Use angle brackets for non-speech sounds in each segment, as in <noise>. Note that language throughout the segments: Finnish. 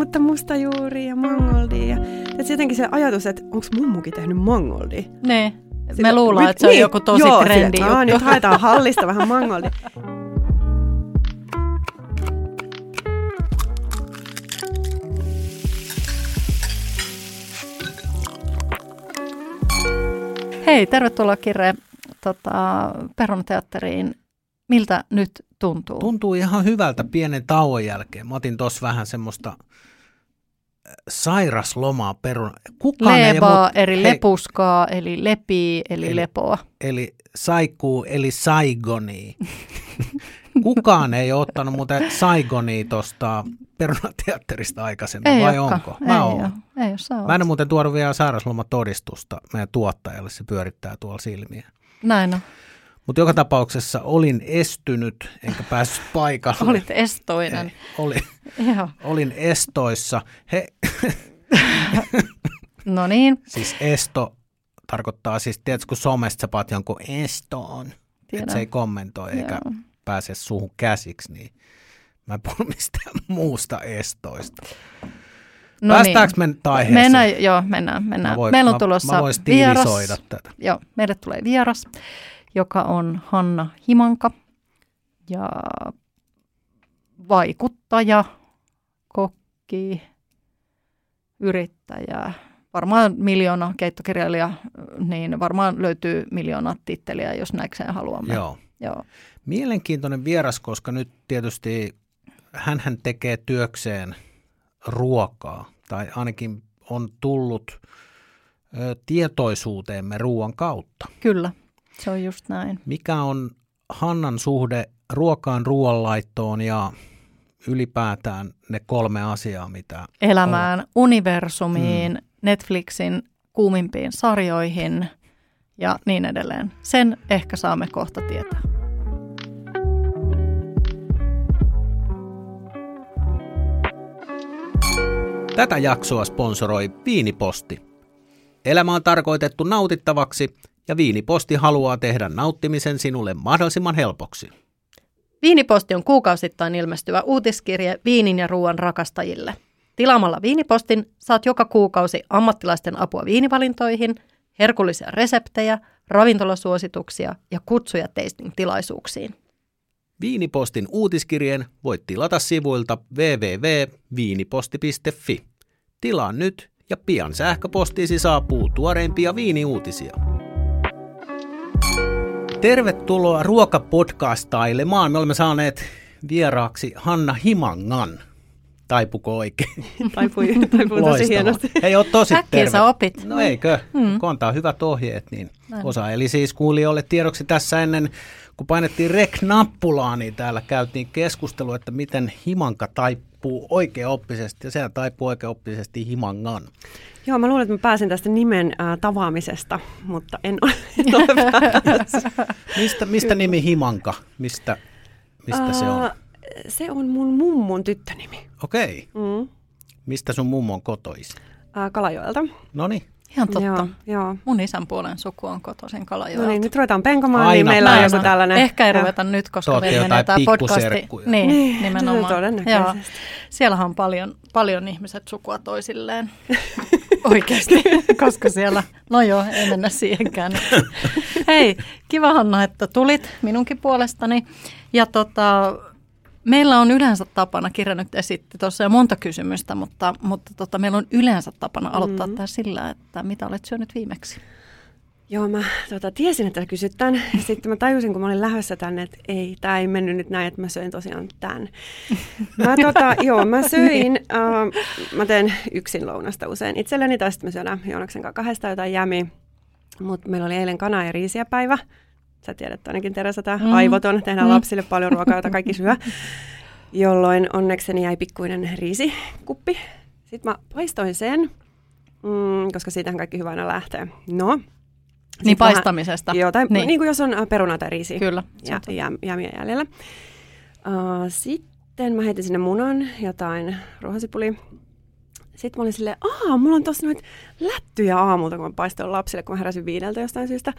mutta mustajuuri ja mangoldi. Ja, jotenkin se ajatus, että onko mummukin tehnyt mangoldi? Ne. Me luullaan, että se on niin, joku tosi joo, trendi sille, juttu. "Aa, nyt haetaan hallista vähän mangoldi. Hei, tervetuloa Kirre tota, Perunateatteriin. Miltä nyt tuntuu? Tuntuu ihan hyvältä pienen tauon jälkeen. Mä otin tuossa vähän semmoista äh, sairaslomaa perun. Kukaan ei Lebaa, mut- eli hei, lepuskaa, eli lepii, eli, Eli- lepoa. Eli saikuu, eli saigoni. <laughs> Kukaan ei ole ottanut muuten saigonia tuosta perunateatterista aikaisemmin, Ei vai olekaan. onko? Ei Mä ole. oon. Ei ole, Mä en ole muuten tuonut vielä sairauslomatodistusta meidän tuottajalle, se pyörittää tuolla silmiä. Näin on. Mutta joka tapauksessa olin estynyt, enkä päässyt paikalle. Olit estoinen. Ei, olin, Joo. olin estoissa. He, <laughs> No niin, siis esto tarkoittaa siis, tiedätkö, kun somesta sä paat jonkun estoon, että se ei kommentoi eikä Joo. pääse suhun käsiksi, niin mä en puhu mistään muusta estoista. No Päästäänkö niin. me nyt aiheeseen? Mennään, joo, mennään. mennään. Mä voin- Meillä on mä- tulossa mä vieras. tätä. Joo, meille tulee vieras, joka on Hanna Himanka ja vaikuttaja, kokki, yrittäjä, varmaan miljoona keittokirjailija, niin varmaan löytyy miljoona titteliä, jos näikseen haluamme. Joo. Joo. Mielenkiintoinen vieras, koska nyt tietysti hän tekee työkseen ruokaa, tai ainakin on tullut tietoisuuteemme ruoan kautta. Kyllä, se on just näin. Mikä on Hannan suhde ruokaan, ruoanlaittoon ja ylipäätään ne kolme asiaa, mitä Elämään, universumiin, Netflixin kuumimpiin sarjoihin ja niin edelleen. Sen ehkä saamme kohta tietää. Tätä jaksoa sponsoroi Viiniposti. Elämä on tarkoitettu nautittavaksi ja Viiniposti haluaa tehdä nauttimisen sinulle mahdollisimman helpoksi. Viiniposti on kuukausittain ilmestyvä uutiskirje viinin ja ruoan rakastajille. Tilaamalla Viinipostin saat joka kuukausi ammattilaisten apua viinivalintoihin, herkullisia reseptejä, ravintolasuosituksia ja kutsuja tasting-tilaisuuksiin. Viinipostin uutiskirjeen voit tilata sivuilta www.viiniposti.fi. Tilaa nyt ja pian sähköpostiisi saapuu tuoreimpia viiniuutisia. Tervetuloa ruokapodcastailemaan. Me olemme saaneet vieraaksi Hanna Himangan. Taipuko oikein? <laughs> Taipui, taipui tosi hienosti. Ei ole tosi Äkkiä terve. sä opit. No eikö? Mm. Kun antaa hyvät ohjeet, niin osa. Eli siis kuulijoille tiedoksi tässä ennen, kun painettiin rek-nappulaa, niin täällä käytiin keskustelua, että miten himanka taipuu oikeaoppisesti, ja sehän taipuu oikeaoppisesti himangan. Joo, mä luulen, että mä pääsen tästä nimen äh, tavaamisesta, mutta en ole, en ole. <laughs> Mistä, mistä nimi himanka? Mistä, mistä se on? Äh, Se on mun mummun tyttönimi. Okei. Mm. Mistä sun mummo on kotoisin? Äh, Kalajoelta. No niin. Ihan totta. Joo, joo. Mun isän puolen suku on kotoisin Kalajoelta. No niin, nyt ruvetaan penkomaan, Aina niin meillä on joku tällainen. Ehkä ei Joo. ruveta nyt, Te koska ootte meillä menee tämä podcasti. Niin, Niin, <laughs> nimenomaan. no todennäköisesti. Joo. Siellähän on paljon, paljon ihmiset sukua toisilleen. <laughs> Oikeasti, <laughs> koska siellä, no joo, ei mennä siihenkään. Hei, kiva Hanna, että tulit minunkin puolestani. Ja tota, meillä on yleensä tapana, Kirja nyt esitti tuossa jo monta kysymystä, mutta, mutta tota, meillä on yleensä tapana aloittaa mm. tämä sillä, että mitä olet syönyt viimeksi? Joo, mä tota, tiesin, että kysyt tämän. Ja <laughs> sitten mä tajusin, kun mä olin lähdössä tänne, että ei, tämä ei mennyt nyt näin, että mä söin tosiaan tämän. <laughs> Mä, tota, joo, mä söin, äh, mä teen yksin lounasta usein itselleni, tai sitten me syödään Joonaksen kanssa kahdesta jotain jämi. Mutta meillä oli eilen kana- ja riisiä päivä. Sä tiedät ainakin Teresa, tämä Mm. aivoton. Tehdään Mm. lapsille paljon ruokaa, jota kaikki syö. <laughs> Jolloin onnekseni jäi pikkuinen riisikuppi. Sitten mä paistoin sen, mm, koska siitähän kaikki hyvä aina lähtee. No, Niin Sit vähän- paistamisesta. Joo, tai Niin. niin. niin kuin jos on äh, peruna tai riisi Kyllä. ja, ja, jäämiä jäljellä. Uh, sitten mä heitin sinne munan, jotain ruohosipuli. Sitten mä olin silleen, aa, mulla on tossa noita lättyjä aamulta, kun mä paistoin lapsille, kun mä heräsin viideltä jostain syystä.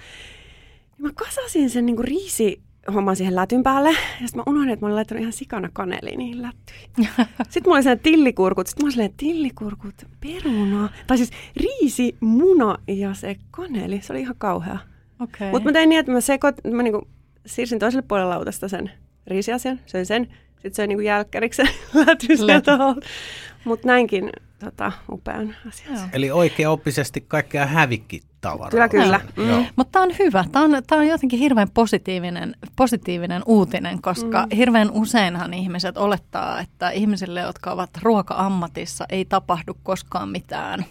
Mä kasasin sen niinku riisi homman siihen lätyn päälle. Ja sitten mä unohdin, että mä olin laittanut ihan sikana kaneliin niihin lättyihin. <laughs> sitten mulla oli sellainen tillikurkut. Sitten mä olin silleen, tillikurkut, peruna. Tai siis riisi, muna ja se kaneli. Se oli ihan kauhea. Okay. Mutta mä tein niin, että mä, sekoit, mä niinku siirsin toiselle puolelle lautasta sen riisiasian, söin sen. Sitten söin niinku jälkkäriksi sen <laughs> lätyn sieltä Mutta näinkin tota, upean asian. Eli oikeaoppisesti kaikkea hävikki tavaraa. Kyllä, kyllä. Mm. Mutta tämä on hyvä. Tämä on, on jotenkin hirveän positiivinen, positiivinen uutinen, koska mm. hirveän useinhan ihmiset olettaa, että ihmisille, jotka ovat ruoka-ammatissa, ei tapahdu koskaan mitään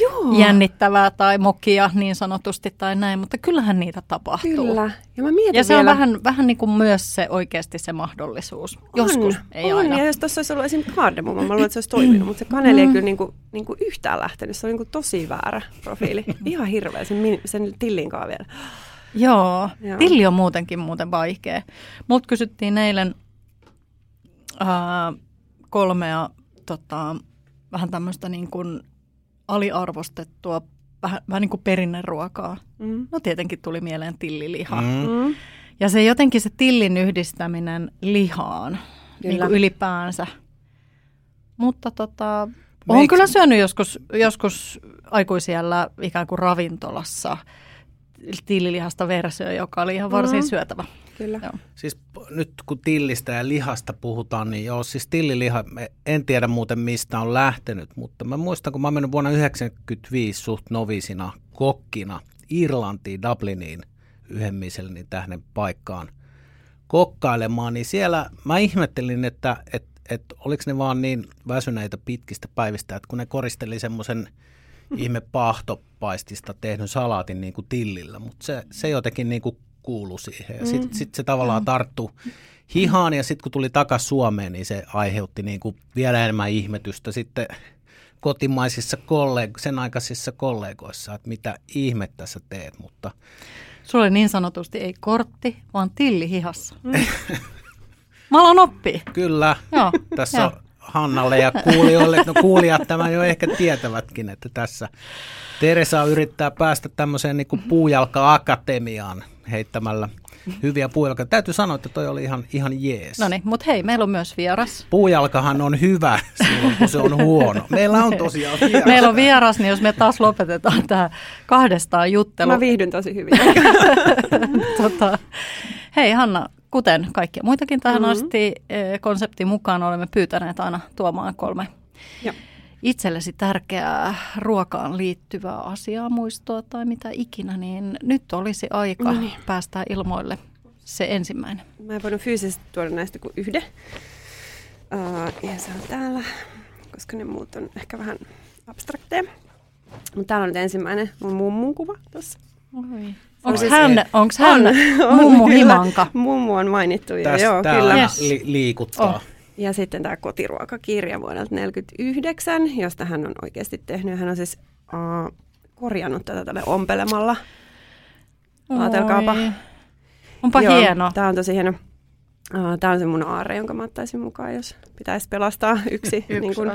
Joo. jännittävää tai mokia niin sanotusti tai näin, mutta kyllähän niitä tapahtuu. Kyllä. Ja, mä mietin ja se vielä... on vähän, vähän niin kuin myös se oikeasti se mahdollisuus. On, Joskus, ei on. aina. Ja jos tuossa olisi ollut esimerkiksi kardemumma, mä luulen, että se olisi toiminut, mutta se kaneli ei mm. kyllä niin kuin, niin kuin yhtään lähtenyt. Se oli niin kuin tosi väärä profiili. <laughs> Ihan hirveä sen, sen tillin kanssa vielä. Joo, Joo, tilli on muutenkin muuten vaikea. Mut kysyttiin eilen äh, kolmea tota, vähän tämmöistä niin kuin aliarvostettua, vähän, vähän niin kuin perinneruokaa. Mm. No tietenkin tuli mieleen tilliliha. Mm. mm. Ja se jotenkin se tillin yhdistäminen lihaan niin kuin ylipäänsä. Mutta tota, olen kyllä syönyt joskus, joskus aikuisiellä ikään kuin ravintolassa tillilihasta versio, joka oli ihan varsin mm. syötävä. Kyllä. Joo. Siis nyt kun tillistä ja lihasta puhutaan, niin joo, siis tilliliha, en tiedä muuten mistä on lähtenyt, mutta mä muistan, kun mä mennyt vuonna 1995 suht novisina kokkina Irlantiin, Dubliniin, yhden Michelinin tähden paikkaan kokkailemaan, niin siellä mä ihmettelin, että, että että oliko ne vaan niin väsyneitä pitkistä päivistä, että kun ne koristeli semmoisen ihme paahtopaistista tehdyn salaatin niin kuin tillillä, mutta se, se jotenkin niin kuin kuului siihen. Ja sitten sit se tavallaan mm. tarttu hihaan ja sitten kun tuli takaisin Suomeen, niin se aiheutti niin kuin vielä enemmän ihmetystä sitten kotimaisissa kolleg- sen aikaisissa kollegoissa, että mitä ihmettä sä teet, mutta... Sulla oli niin sanotusti ei kortti, vaan tilli hihassa. Mm. <laughs> Mä alan oppia. Kyllä. Joo. Tässä Joo. on Hannalle ja kuulijoille, no kuulijat tämän jo ehkä tietävätkin, että tässä Teresa yrittää päästä tämmöiseen niin puujalka-akatemiaan heittämällä hyviä puujalka. Täytyy sanoa, että toi oli ihan, ihan jees. No niin, mutta hei, meillä on myös vieras. Puujalkahan on hyvä silloin, kun se on huono. Meillä on tosiaan vieras. Meillä on vieras, niin jos me taas lopetetaan tämä kahdestaan juttelu. Mä viihdyn tosi hyvin. <laughs> tota, hei Hanna, kuten kaikkia muitakin tähän mm-hmm. asti eh, konseptin mukaan olemme pyytäneet aina tuomaan kolme Joo. itsellesi tärkeää ruokaan liittyvää asiaa, muistoa tai mitä ikinä, niin nyt olisi aika no niin. päästä ilmoille se ensimmäinen. Mä en voinut fyysisesti tuoda näistä kuin yhden. Uh, ja se on täällä, koska ne muut on ehkä vähän abstrakteja. Mutta täällä on nyt ensimmäinen mun mummun kuva tuossa. Onko siis hän, onks hän <laughs> on, mummu kyllä, himanka? Mummu on mainittu jo, Tästä joo, kyllä. Yes. Li- liikuttaa. Oh. Ja sitten tämä kotiruokakirja vuodelta 1949, josta hän on oikeasti tehnyt. Hän on siis uh, korjannut tätä tälle ompelemalla. Ajatelkaapa. Onpa joo, hieno. Tämä on tosi hieno. Uh, tämä on se mun aarre, jonka mä ottaisin mukaan, jos pitäisi pelastaa yksi, <laughs> yksi niin kuin,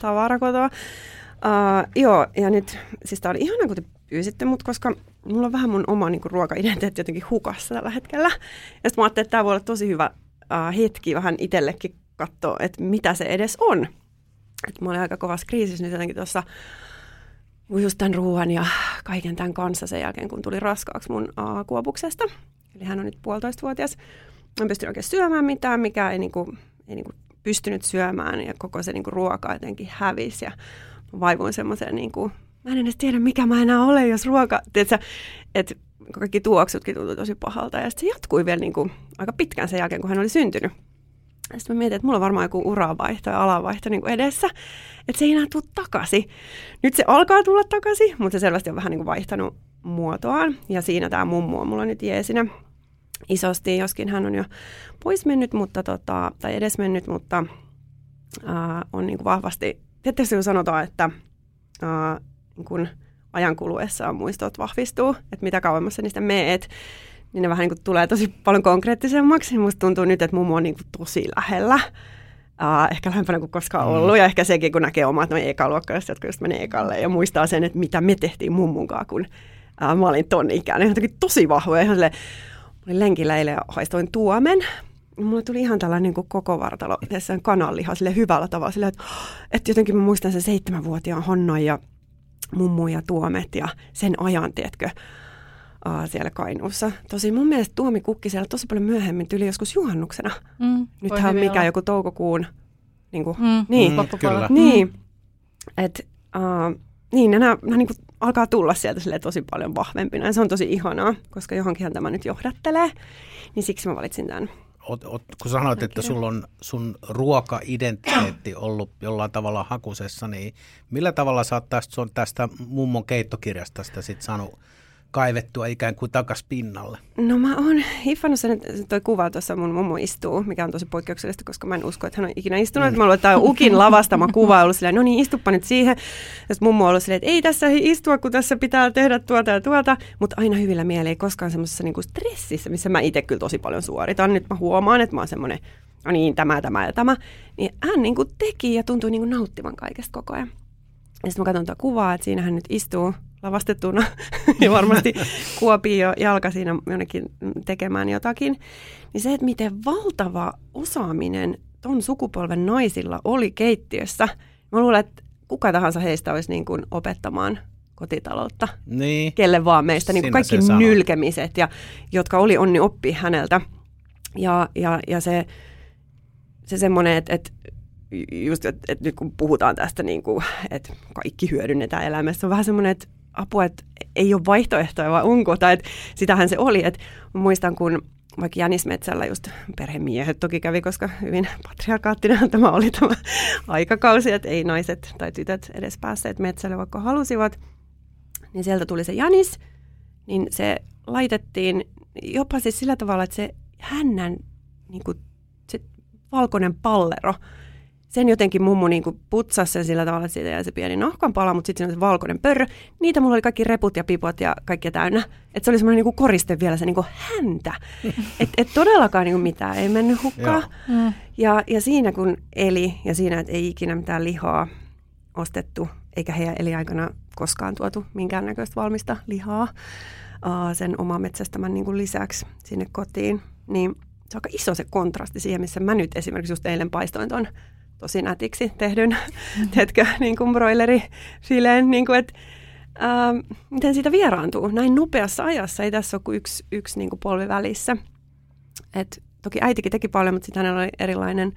tavara kotoa. Uh, joo, ja nyt, siis tämä oli ihana, kun te pyysitte mut, koska mulla on vähän mun oma niin kuin, ruoka-identiteetti jotenkin hukassa tällä hetkellä. Ja sitten mä ajattelin, että tämä voi olla tosi hyvä uh, hetki vähän itsellekin katsoa, että mitä se edes on. Et mä olin aika kovassa kriisissä nyt jotenkin tuossa just tämän ruoan ja kaiken tämän kanssa sen jälkeen, kun tuli raskaaksi mun uh, kuopuksesta. Eli hän on nyt puolitoistavuotias. Mä en pystynyt oikein syömään mitään, mikä ei, niinku, ei niinku pystynyt syömään ja koko se niinku ruoka jotenkin hävisi. Ja vaivuin semmoiseen niinku mä en edes tiedä, mikä mä enää olen, jos ruoka, tiedätkö, että kaikki tuoksutkin tuntui tosi pahalta. Ja sitten se jatkui vielä niin kuin, aika pitkään sen jälkeen, kun hän oli syntynyt. Sitten mä mietin, että mulla on varmaan joku uravaihto ja alavaihto niin kuin edessä, että se ei enää tule takaisin. Nyt se alkaa tulla takaisin, mutta se selvästi on vähän niin kuin vaihtanut muotoaan. Ja siinä tämä mummu on mulla nyt jeesinä isosti, joskin hän on jo pois mennyt, mutta tota, tai edes mennyt, mutta ää, on niin kuin vahvasti, tietysti kun sanotaan, että ää, niin kun ajan kuluessa muistot vahvistuu, että mitä kauemmassa niistä meet, niin ne vähän niin kuin tulee tosi paljon konkreettisemmaksi. Musta tuntuu nyt, että mummo on niin kuin tosi lähellä. Uh, ehkä lähempänä kuin koskaan mm. ollut. Ja ehkä sekin, kun näkee omat noin ekaluokkalaiset, jotka just menee ekalle ja muistaa sen, että mitä me tehtiin mummunkaan, kun uh, mä olin ton ikäinen. Jotenkin tosi vahvoja. Ihan silleen, olin lenkillä eilen ja haistoin tuomen. Mulla tuli ihan tällainen niin kuin koko vartalo, tässä kananliha sille hyvällä tavalla. Sille, että, että jotenkin mä muistan sen seitsemänvuotiaan Honnan ja mummu ja tuomet ja sen ajan, tiedätkö, uh, siellä Kainuussa. Tosi mun mielestä tuomi kukki siellä tosi paljon myöhemmin, tuli joskus juhannuksena. Mm, Nythän mikä olla. joku toukokuun, niin kuin, mm, niin, mm, kyllä. niin, että uh, niin, nämä, nämä niin kuin alkaa tulla sieltä tosi paljon vahvempina ja se on tosi ihanaa, koska johonkinhan tämä nyt johdattelee, niin siksi mä valitsin tämän. Ot, ot, kun sanoit, että sulla on sun ruoka-identiteetti ollut jollain tavalla hakusessa, niin millä tavalla sä oot tästä, tästä mummon keittokirjasta sitä sit saanut kaivettua ikään kuin takas pinnalle? No mä oon hiffannut sen, että toi kuva tuossa mun mummo istuu, mikä on tosi poikkeuksellista, koska mä en usko, että hän on ikinä istunut. Mm. Mä luulen, että tämä on Ukin <laughs> lavastama kuva ollut silleen, no niin, istuppa nyt siihen. Ja mummo on ollut silleen, että ei tässä ei istua, kun tässä pitää tehdä tuota ja tuota. Mutta aina hyvillä mieleen, ei koskaan semmoisessa niinku stressissä, missä mä itse kyllä tosi paljon suoritan. Nyt mä huomaan, että mä oon semmoinen, no niin, tämä, tämä ja tämä. Niin hän niinku teki ja tuntui niinku nauttivan kaikesta koko ajan. Ja sitten mä katson tuota kuvaa, että siinä hän nyt istuu lavastettuna <laughs> ja varmasti kuopii jo jalka siinä jonnekin tekemään jotakin, niin se, että miten valtava osaaminen ton sukupolven naisilla oli keittiössä, mä luulen, että kuka tahansa heistä olisi niin kuin opettamaan kotitaloutta. Niin. Kelle vaan meistä, niin kuin kaikki nylkemiset, ja, jotka oli onni oppi häneltä. Ja, ja, ja se, se semmoinen, että, että just, että, että nyt kun puhutaan tästä, niin kuin, että kaikki hyödynnetään elämässä, on vähän semmoinen, että apua, että ei ole vaihtoehtoja, vai onko? Tai että sitähän se oli. Että muistan, kun vaikka Jänismetsällä just perhemiehet toki kävi, koska hyvin patriarkaattinen <laughs> tämä oli tämä aikakausi, että ei naiset tai tytöt edes päässeet metsälle, vaikka halusivat. Niin sieltä tuli se Janis, niin se laitettiin jopa siis sillä tavalla, että se hännän niin kuin, se valkoinen pallero – sen jotenkin mummu niin kuin putsasi sen sillä tavalla, että siitä jäi se pieni nahkan pala, mutta sitten siinä oli se valkoinen pörrö. Niitä mulla oli kaikki reput ja pipot ja kaikki täynnä. Että se oli semmoinen niin koriste vielä se niin kuin häntä. <laughs> Että et todellakaan niin kuin mitään ei mennyt hukkaan. Mm. Ja, ja siinä kun eli ja siinä, että ei ikinä mitään lihaa ostettu, eikä heidän eliaikana koskaan tuotu minkäännäköistä valmista lihaa uh, sen oma metsästämän niin kuin lisäksi sinne kotiin, niin se on aika iso se kontrasti siihen, missä mä nyt esimerkiksi just eilen paistoin tuon tosi nätiksi tehdyn, mm-hmm. <laughs> teetkö, niin kuin broileri fileen, niin kuin, että ää, miten siitä vieraantuu näin nopeassa ajassa, ei tässä ole kuin yksi, yksi niin kuin polvi välissä. Et, toki äitikin teki paljon, mutta sitten hänellä oli erilainen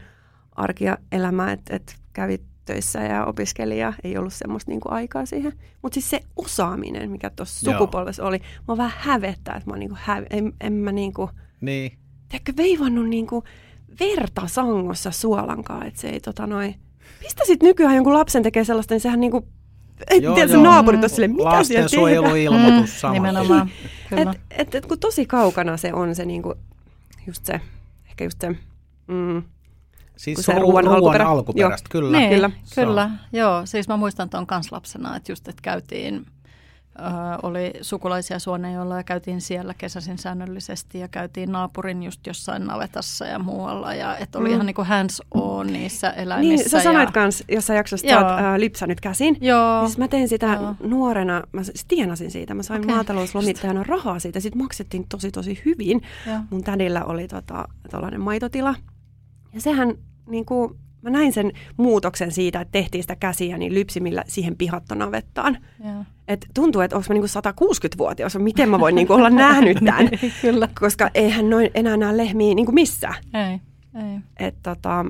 arki ja elämä, että et kävi töissä ja opiskeli ja ei ollut semmoista niin kuin aikaa siihen. Mutta siis se osaaminen, mikä tuossa sukupolvessa oli, mä vähän hävettää, että mä niin kuin häve, en, en mä niin kuin, niin. Tiedätkö, veivannut niin kuin, verta sangossa suolankaa, että se ei tota noin... Mistä sitten nykyään jonkun lapsen tekee sellaista, niin sehän niinku ei joo, tiedä, joo. naapurit on silleen, mitä siellä Lastensuojeluilmoitus mm, Nimenomaan, Et, et, et, kun tosi kaukana se on se niinku, just se, ehkä just se, mm, Siis se ruoan, ruoan alkuperä. alkuperästä, joo. kyllä. Niin, kyllä, kyllä. Joo, siis mä muistan tuon kanslapsena, että just, että käytiin oli sukulaisia Suonejolla ja käytiin siellä kesäsin säännöllisesti ja käytiin naapurin just jossain navetassa ja muualla. Ja että oli mm. ihan niin kuin hands on niissä eläimissä. Niin, sä sanoit ja... kans jossain jaksossa, että oot äh, lipsannut käsin. Joo. Siis mä tein sitä Joo. nuorena, mä tienasin siitä. Mä sain okay. maatalouslomittajana rahaa siitä. Sitten maksettiin tosi tosi hyvin. Joo. Mun tädillä oli tota, maitotila. Ja sehän niin kuin, mä näin sen muutoksen siitä, että tehtiin sitä käsiä niin lypsimillä siihen pihattonavettaan. Et tuntuu, että onko mä niinku 160-vuotias, miten mä voin niinku olla <laughs> nähnyt tämän. Kyllä. Koska eihän noin enää näe lehmiä niinku missään. Ei, ei. Et tota,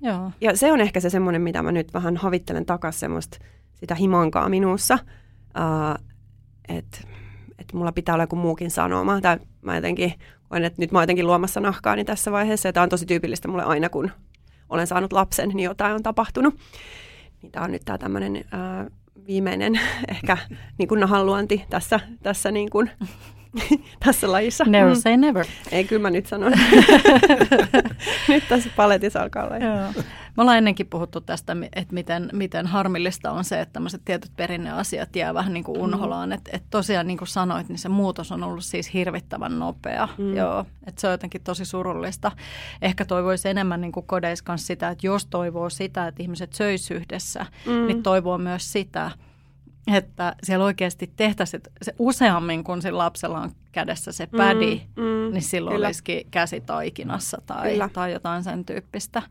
Joo. Ja se on ehkä se semmoinen, mitä mä nyt vähän havittelen takaisin, semmoista sitä himankaa minussa. Uh, että et mulla pitää olla joku muukin sanoma. Tai mä jotenkin koen, että nyt mä oon jotenkin luomassa nahkaani tässä vaiheessa. Ja tämä on tosi tyypillistä mulle aina, kun olen saanut lapsen, niin jotain on tapahtunut. Niin tämä on nyt tämä tämmöinen viimeinen <laughs> ehkä niin kuin nahanluonti tässä, tässä, niin kuin, <laughs> tässä lajissa. Never mm. say never. Ei, kyllä mä nyt sanon. <laughs> nyt tässä paletissa alkaa olla. Joo. Me ollaan ennenkin puhuttu tästä, että miten, miten harmillista on se, että tämmöiset tietyt perinneasiat jää vähän niin kuin unholaan. Mm. Että et tosiaan niin kuin sanoit, niin se muutos on ollut siis hirvittävän nopea. Mm. Joo, että se on jotenkin tosi surullista. Ehkä toivoisi enemmän niin kuin kodeissa sitä, että jos toivoo sitä, että ihmiset söisi yhdessä, mm. niin toivoo myös sitä, että siellä oikeasti tehtäisiin se useammin, kun sillä lapsella on kädessä se pädi, mm, mm, niin silloin kyllä. olisikin käsi taikinassa tai, tai jotain sen tyyppistä.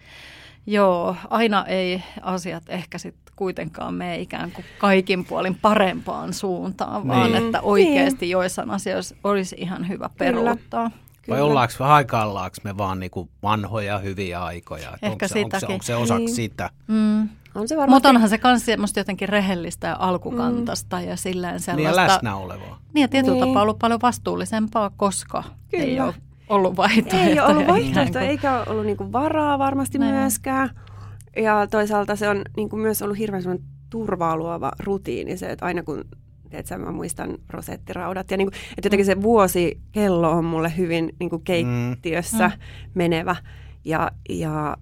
Joo, aina ei asiat ehkä sitten kuitenkaan mene ikään kuin kaikin puolin parempaan suuntaan, niin. vaan että oikeasti niin. joissain asioissa olisi ihan hyvä peruuttaa. Kyllä. Vai ollaanko me haikaillaanko me vaan niinku vanhoja hyviä aikoja? Ehkä onko, se, onko, se, onko se osaksi niin. sitä? Mm. On se Mutta onhan se myös semmoista jotenkin rehellistä ja alkukantasta mm. ja silleen sellaista. Niin ja läsnä olevaa. Niin ja tietyllä niin. tapaa ollut paljon vastuullisempaa, koska Kyllä. ei ole ollut vaihtoehtoja. Ei ole ollut vaihtoehtoja, eikä ole ollut niinku varaa varmasti Näin. myöskään. Ja toisaalta se on niinku myös ollut hirveän turvaa luova rutiini se, että aina kun Tiedätkö, mä muistan rosettiraudat. Ja niin kuin, että jotenkin se vuosikello on mulle hyvin niin kuin keittiössä mm. menevä. Ja, ja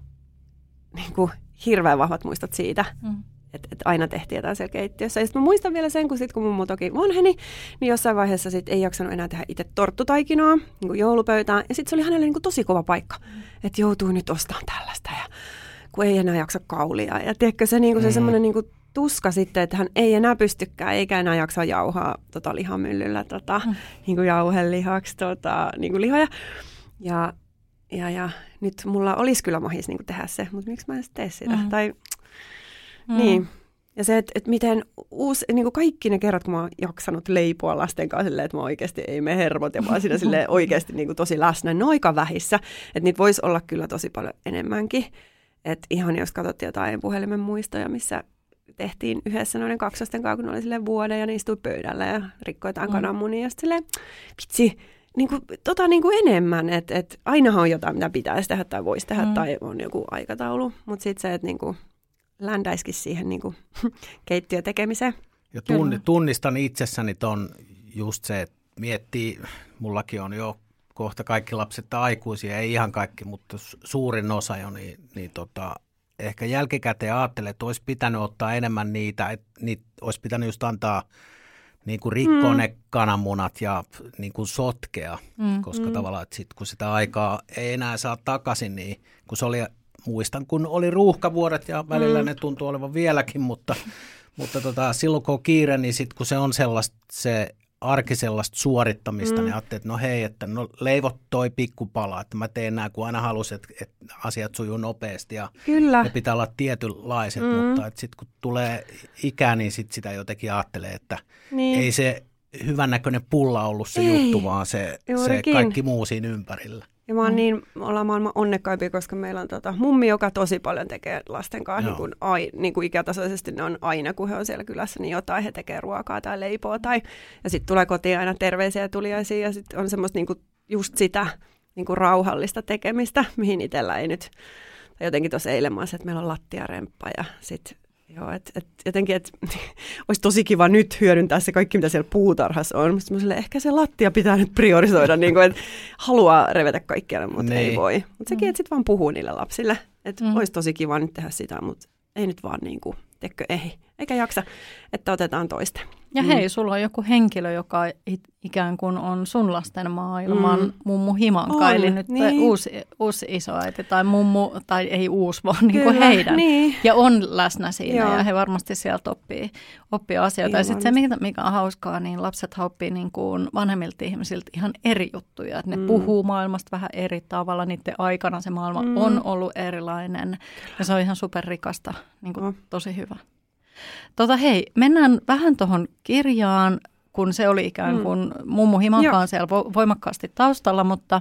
niin kuin, hirveän vahvat muistot siitä. Mm. Että et aina tehtiin jotain siellä keittiössä. Ja sitten mä muistan vielä sen, kun, sit, kun mummo toki vanheni, niin jossain vaiheessa sit ei jaksanut enää tehdä itse torttutaikinaa niin kuin joulupöytään. Ja sitten se oli hänelle niin kuin tosi kova paikka, mm. että joutuu nyt ostamaan tällaista ja kun ei enää jaksa kaulia. Ja tiedätkö, se, niin kuin se mm. semmoinen niin kuin tuska sitten, että hän ei enää pystykään, eikä enää jaksa jauhaa tota, lihamyllyllä tota, mm. niin kuin jauhelihaksi tota, niin kuin lihoja. Ja, ja, ja nyt mulla olisi kyllä mahis niin tehdä se, mutta miksi mä en tee sitä? Mm. Tai, mm. Niin. Ja se, että, että miten uusi, niin kuin kaikki ne kerrat, kun mä oon jaksanut leipoa lasten kanssa silleen, että mä oikeasti ei me hermot ja mä oon siinä silleen <laughs> oikeasti niin kuin tosi läsnä, ne on aika vähissä. Että niitä voisi olla kyllä tosi paljon enemmänkin. Että ihan jos katsottiin jotain puhelimen muistoja, missä tehtiin yhdessä noiden kaksosten kanssa, kun oli sille vuoden ja ne istui pöydällä ja rikkoi jotain mm. kananmunia. Ja sitten vitsi, niin kuin, tota niin kuin enemmän, että et ainahan on jotain, mitä pitäisi tehdä tai voisi tehdä mm. tai on joku aikataulu. Mutta sitten se, että niin kuin ländäisikin siihen <laughs> niin kuin keittiötekemiseen. Ja tunni, tunnistan itsessäni ton just se, että miettii, mullakin on jo kohta kaikki lapset aikuisia, ei ihan kaikki, mutta suurin osa jo, niin, niin tota, ehkä jälkikäteen ajattelee, että olisi pitänyt ottaa enemmän niitä, että niitä olisi pitänyt just antaa niin kuin rikkoa mm. ne kananmunat ja niin kuin sotkea, mm. koska mm. tavallaan, että sit, kun sitä aikaa ei enää saa takaisin, niin kun se oli, muistan kun oli ruuhkavuodet ja välillä mm. ne tuntuu olevan vieläkin, mutta, mutta tota, silloin kun on kiire, niin sitten kun se on sellaista, se arkisellasta suorittamista, mm. niin ajattelin, että no hei, että no leivot toi pikkupala, että mä teen nämä, kun aina halusin, että, että asiat sujuu nopeasti ja Kyllä. ne pitää olla tietynlaiset, mm. mutta sitten kun tulee ikää, niin sit sitä jotenkin ajattelee, että niin. ei se hyvännäköinen pulla ollut se ei, juttu, vaan se, se kaikki muu siinä ympärillä. Ja mä oon mm. niin, ollaan maailman onnekkaimpia, koska meillä on tota, mummi, joka tosi paljon tekee lasten kanssa niin kuin, ai, niin kuin ikätasoisesti. Ne on aina, kun he on siellä kylässä, niin jotain he tekee ruokaa tai leipoa. Tai, ja sitten tulee kotiin aina terveisiä tuliaisia. Ja sitten on semmoista niin kuin, just sitä niin kuin rauhallista tekemistä, mihin itsellä ei nyt... Tai jotenkin tuossa eilen mä että meillä on lattiaremppa ja sitten Joo, et, et, jotenkin, että <laughs> olisi tosi kiva nyt hyödyntää se kaikki, mitä siellä puutarhassa on. Mutta ehkä se lattia pitää nyt priorisoida, niin kuin, että haluaa revetä kaikkialle, mutta niin. ei voi. Mutta sekin, että sitten vaan puhuu niille lapsille. Että mm. olisi tosi kiva nyt tehdä sitä, mutta ei nyt vaan niin kuin, tekkö, ei, eikä jaksa, että otetaan toista. Ja mm. hei, sulla on joku henkilö, joka ikään kuin on sun lasten maailman mm. mummu Himanka, eli nyt niin. uusi, uusi isoäiti tai mummu, tai ei uusi, vaan niin kuin heidän. Niin. Ja on läsnä siinä Joo. ja he varmasti sieltä oppii, oppii asioita. Ihan ja sitten se, mikä, mikä on hauskaa, niin lapset oppii niin kuin vanhemmilta ihmisiltä ihan eri juttuja. Että ne mm. puhuu maailmasta vähän eri tavalla, niiden aikana se maailma mm. on ollut erilainen ja se on ihan superrikasta, niin kuin, oh. tosi hyvä. Tota hei, mennään vähän tuohon kirjaan, kun se oli ikään mm. kuin mm. mummu himankaan siellä voimakkaasti taustalla, mutta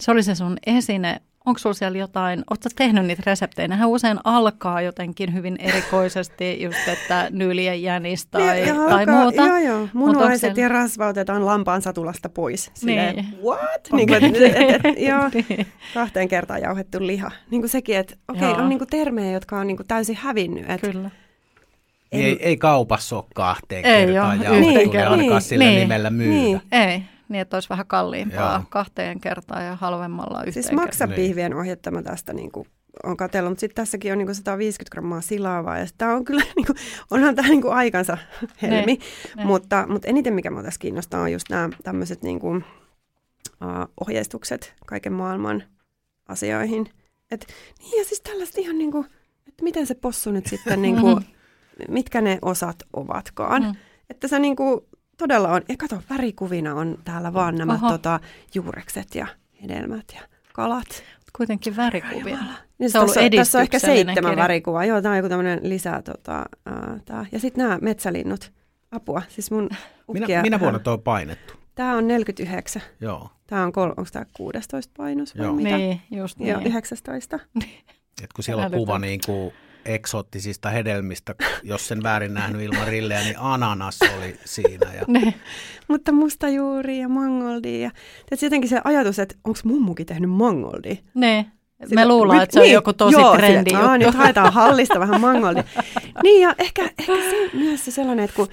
se oli se sun esine. Onko sulla siellä jotain, ootko tehnyt niitä reseptejä? Nehän usein alkaa jotenkin hyvin erikoisesti, just että nyylien jänis tai, ja, tai alkaa, muuta. Joo, joo. Munuaiset siellä... ja rasva otetaan lampaan satulasta pois. Silleen, niin. what? Niin kuin, et, et, et, joo, <laughs> niin. kahteen kertaan jauhettu liha. Niin kuin sekin, että okei, okay, on niin kuin termejä, jotka on niin kuin täysin hävinnyt. Et, Kyllä en... Ei, ei kaupassa ole kahteen ei kertaan ja niin, ainakaan niin, sillä niin, nimellä myydä. Niin. Ei, niin että olisi vähän kalliimpaa Joo. kahteen kertaan ja halvemmalla yhteen Siis maksapihvien niin. ohjettama tästä niin kuin on katsellut, mutta sitten tässäkin on niin kuin 150 grammaa silavaa ja tämä on kyllä, <laughs> <laughs> niin kuin, onhan tämä niin kuin aikansa helmi, ne, ne. Mutta, mutta eniten mikä minua tässä kiinnostaa on just nämä tämmöiset niin kuin, uh, ohjeistukset kaiken maailman asioihin. Et, niin ja siis tällaista ihan niin kuin, että miten se possu nyt sitten <laughs> niin kuin, mitkä ne osat ovatkaan. Mm. Että se niinku todella on, ja kato, värikuvina on täällä vaan nämä Oho. tota, juurekset ja hedelmät ja kalat. Kuitenkin värikuvia. Niin Se on ollut tässä, tässä on ehkä seitsemän kirja. värikuvaa. Joo, tämä on joku tämmöinen lisää. Tota, ää, tää. Ja sitten nämä metsälinnut. Apua. Siis mun ukkia, Minä, minä vuonna tuo on painettu? Tämä on 49. Joo. Tämä on, kol- onko tämä 16 painos vai Joo. mitä? Niin, just Joo, niin. 19. Et kun siellä on kuva niin kuin eksoottisista hedelmistä, jos sen väärin nähnyt ilman rilleä, niin ananas oli siinä. Ja Niin. Mutta mustajuuri ja mangoldi. Ja, tietysti jotenkin se ajatus, että onko mummukin tehnyt mangoldi. niin. Sillä- Me luullaan, että se on niin, joku tosi joo, trendi sille, "Aa, juttu. nyt haetaan hallista vähän mangoldi. <laughs> niin ja ehkä, ehkä se myös se sellainen, että kun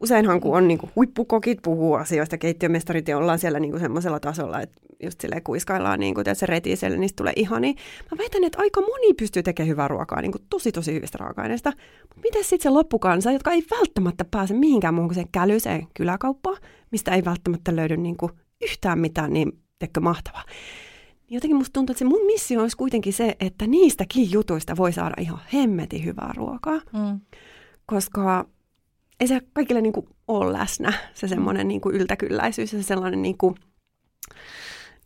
useinhan kun on niin kuin huippukokit puhuu asioista, keittiömestarit ja ollaan siellä niin kuin semmoisella tasolla, että just silleen kuiskaillaan, niin kuin, että se retii siellä, niistä tulee ihani. Mä väitän, että aika moni pystyy tekemään hyvää ruokaa, niin kuin tosi tosi hyvistä raaka-aineista. Mutta miten sitten se loppukansa, jotka ei välttämättä pääse mihinkään muuhun kuin sen kälyiseen kyläkauppaan, mistä ei välttämättä löydy niin kuin yhtään mitään niin tekö mahtavaa. Niin jotenkin musta tuntuu, että se mun missio olisi kuitenkin se, että niistäkin jutuista voi saada ihan hemmetin hyvää ruokaa, Mm. koska ei se kaikille niin kuin ole läsnä, se semmoinen niin kuin yltäkylläisyys ja se sellainen, niin kuin,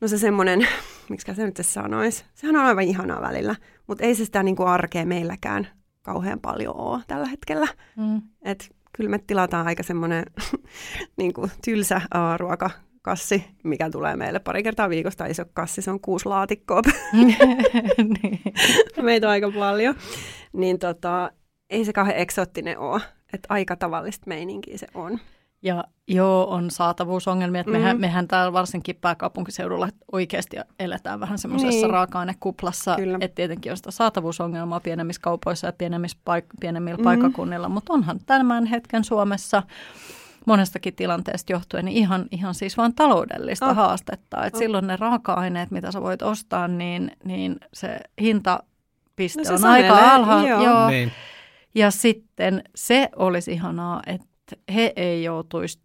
no se semmoinen, <laughs> miksi se nyt se sanoisi, sehän on aivan ihanaa välillä, mutta ei se sitä niin kuin arkea meilläkään kauhean paljon ole tällä hetkellä. Mm. Et kyllä me tilataan aika semmoinen <laughs> niin kuin tylsä aa, ruokakassi, mikä tulee meille pari kertaa viikosta. Iso kassi, se on kuusi laatikkoa. <laughs> Meitä on aika paljon. Niin tota, ei se kauhean eksoottinen ole. Että aika tavallista meininkiä se on. Ja joo, on saatavuusongelmia. Että mehän, Mm. mehän täällä varsinkin pääkaupunkiseudulla oikeasti eletään vähän semmoisessa Niin. raaka-ainekuplassa. Kyllä. Että tietenkin on sitä saatavuusongelmaa pienemmissä kaupoissa ja pienemmissä paik- pienemmillä Mm. paikakunnilla. Mutta onhan tämän hetken Suomessa monestakin tilanteesta johtuen niin ihan, ihan siis vain taloudellista Oh. haastetta. Että Oh. silloin ne raaka-aineet, mitä sä voit ostaa, niin, niin se hintapiste No se on sanelee, aika alhaalla. joo. Joo. niin. Ja sitten se olisi ihanaa, että he ei joutuisi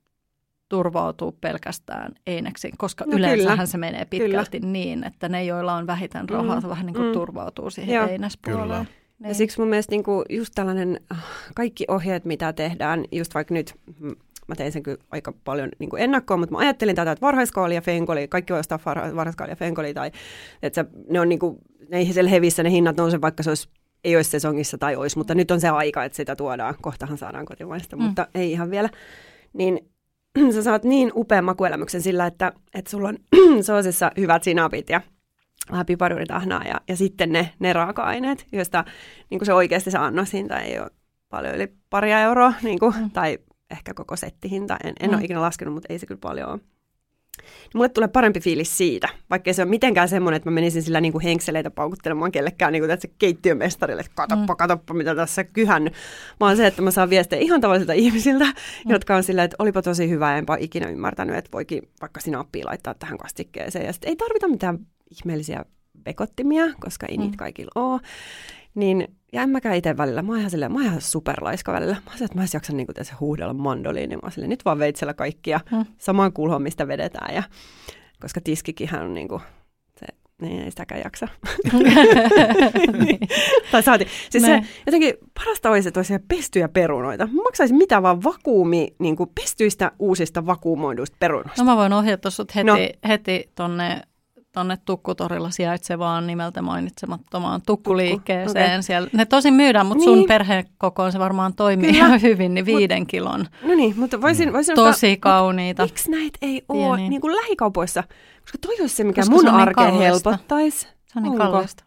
turvautua pelkästään eineksiin, koska No yleensähän kyllä. se menee pitkälti kyllä. niin, että ne, joilla on vähiten rahaa, Mm, vähän niin kuin mm. turvautuu siihen Joo. einespuoleen. Kyllä. Ja Niin. siksi mun mielestä niinku just tällainen, äh, kaikki ohjeet, mitä tehdään, just vaikka nyt, mm, mä tein sen kyllä aika paljon niin kuin ennakkoon, mutta mä ajattelin tätä, että varhaiskaali ja fenkoli, kaikki voi ostaa varha- varhaiskaali ja fenkoli, tai että se, ne on niin kuin, ne ei siellä hevissä ne hinnat nouse, vaikka se olisi, ei olisi sesongissa tai olisi, mutta nyt on se aika, että sitä tuodaan, kohtahan saadaan kotimaista, Mm. mutta ei ihan vielä. Niin <clears throat> sä saat niin upean makuelämyksen sillä, että, että sulla on <clears throat> soosissa hyvät sinapit ja vähän piparjuuritahnaa ja, ja sitten ne, ne raaka-aineet, joista niin se oikeasti se annoshinta ei ole paljon yli paria euroa, niin kuin, Mm. tai ehkä koko settihinta. En, en Mm. ole ikinä laskenut, mutta ei se kyllä paljon ole. Niin mulle tulee parempi fiilis siitä, vaikka se on mitenkään semmoinen, että mä menisin sillä niin kuin henkseleitä paukuttelemaan kellekään niin kuin tässä keittiömestarille, että katoppa, katoppa, mitä tässä kyhännyt. Vaan se, että mä saan viestejä ihan tavallisilta <laughs> ihmisiltä, mm. jotka on sillä, että olipa tosi hyvä, enpä ikinä ymmärtänyt, että voikin vaikka sinappia laittaa tähän kastikkeeseen. Ja sitten ei tarvita mitään ihmeellisiä bekottimia, koska ei Mm. niitä kaikilla ole. Niin, ja en mäkään itse välillä. Mä oon ihan, silleen, mä oon ihan superlaiska välillä. Mä oon että mä en jaksa niin tässä huudella mandoliin. Niin mä oon silleen, nyt vaan veitsellä kaikkia Mm. samaan kulhoon, mistä vedetään. Ja, koska tiskikinhän on niin kuin, se, niin ei sitäkään jaksa. <laughs> niin. tai saati. Siis se, jotenkin parasta olisi, että olisi pestyjä perunoita. Mä maksaisin mitä vaan vakuumi, niin kuin pestyistä uusista vakuumoiduista perunoista. No mä voin ohjata sut heti, no. heti tonne, tonne Tukkutorilla sijaitsevaan nimeltä mainitsemattomaan tukkuliikkeeseen. okei. Siellä, ne tosin myydään, mutta Niin. sun perhekokoon se varmaan toimii Kyllä. ihan hyvin, niin viiden kilon. No niin, mutta voisin, voisin Tosi kauniita. Miksi näitä ei ole niin kuin lähikaupoissa? Koska toi olisi se, mikä Koska mun se niin arkea kallista. helpottaisi. Se on niin Onko? kallista.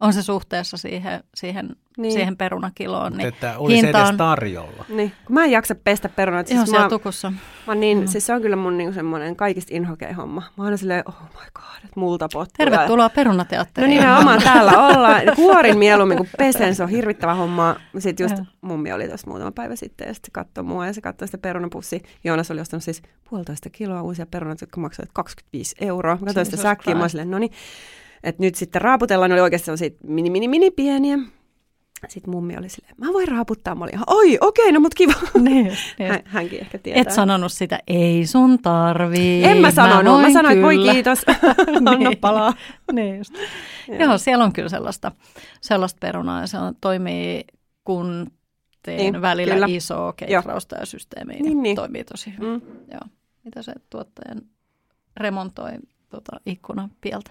On se suhteessa siihen, siihen, Niin. niin. siihen perunakiloon. Niin että olisi hinta edes on- tarjolla. Niin, kun mä en jaksa pestä perunoita. Ihan Siis siellä mä, tukussa. mä niin, Mm. siis se on kyllä mun niinku semmoinen kaikista inhokein homma. Mä oon aina silleen, oh my god, että multa pottuu. Tervetuloa No perunateatteriin. nimenomaan <laughs> täällä ollaan. Kuorin mieluummin kuin pesen, se on hirvittävä homma. Sitten just mummi oli tuossa muutama päivä sitten ja sitten katsoi mua ja se katsoi sitä perunapussia. Joonas oli ostanut siis puolitoista kiloa uusia perunoita, jotka maksoivat 25 euroa. Mä katsoin sitä säkkiä, mä olin Christ. silleen, no niin, että nyt sitten raaputellaan, ne oli oikeasti sellaisia mini, mini, mini pieniä. Sitten mummi oli silleen, mä voin raaputtaa. Mä olin ihan, oi, okei, no mut kiva. Niin, niin. Hän, hänkin ehkä tietää. Et sanonut sitä, ei sun tarvii. En mä sanonut, mä, voin sanoin, että voi kiitos, <laughs> anna Niin. palaa. niin just. Joo, siellä on kyllä sellaista, sellaista perunaa ja se on, toimii, kun tein Niin, välillä kyllä. isoa keitrausta ja systeemiä. Niin, Niin, niin. Toimii tosi hyvin. Mm. Mm. Joo. Mitä se tuottajan remontoi tota, ikkunan pieltä?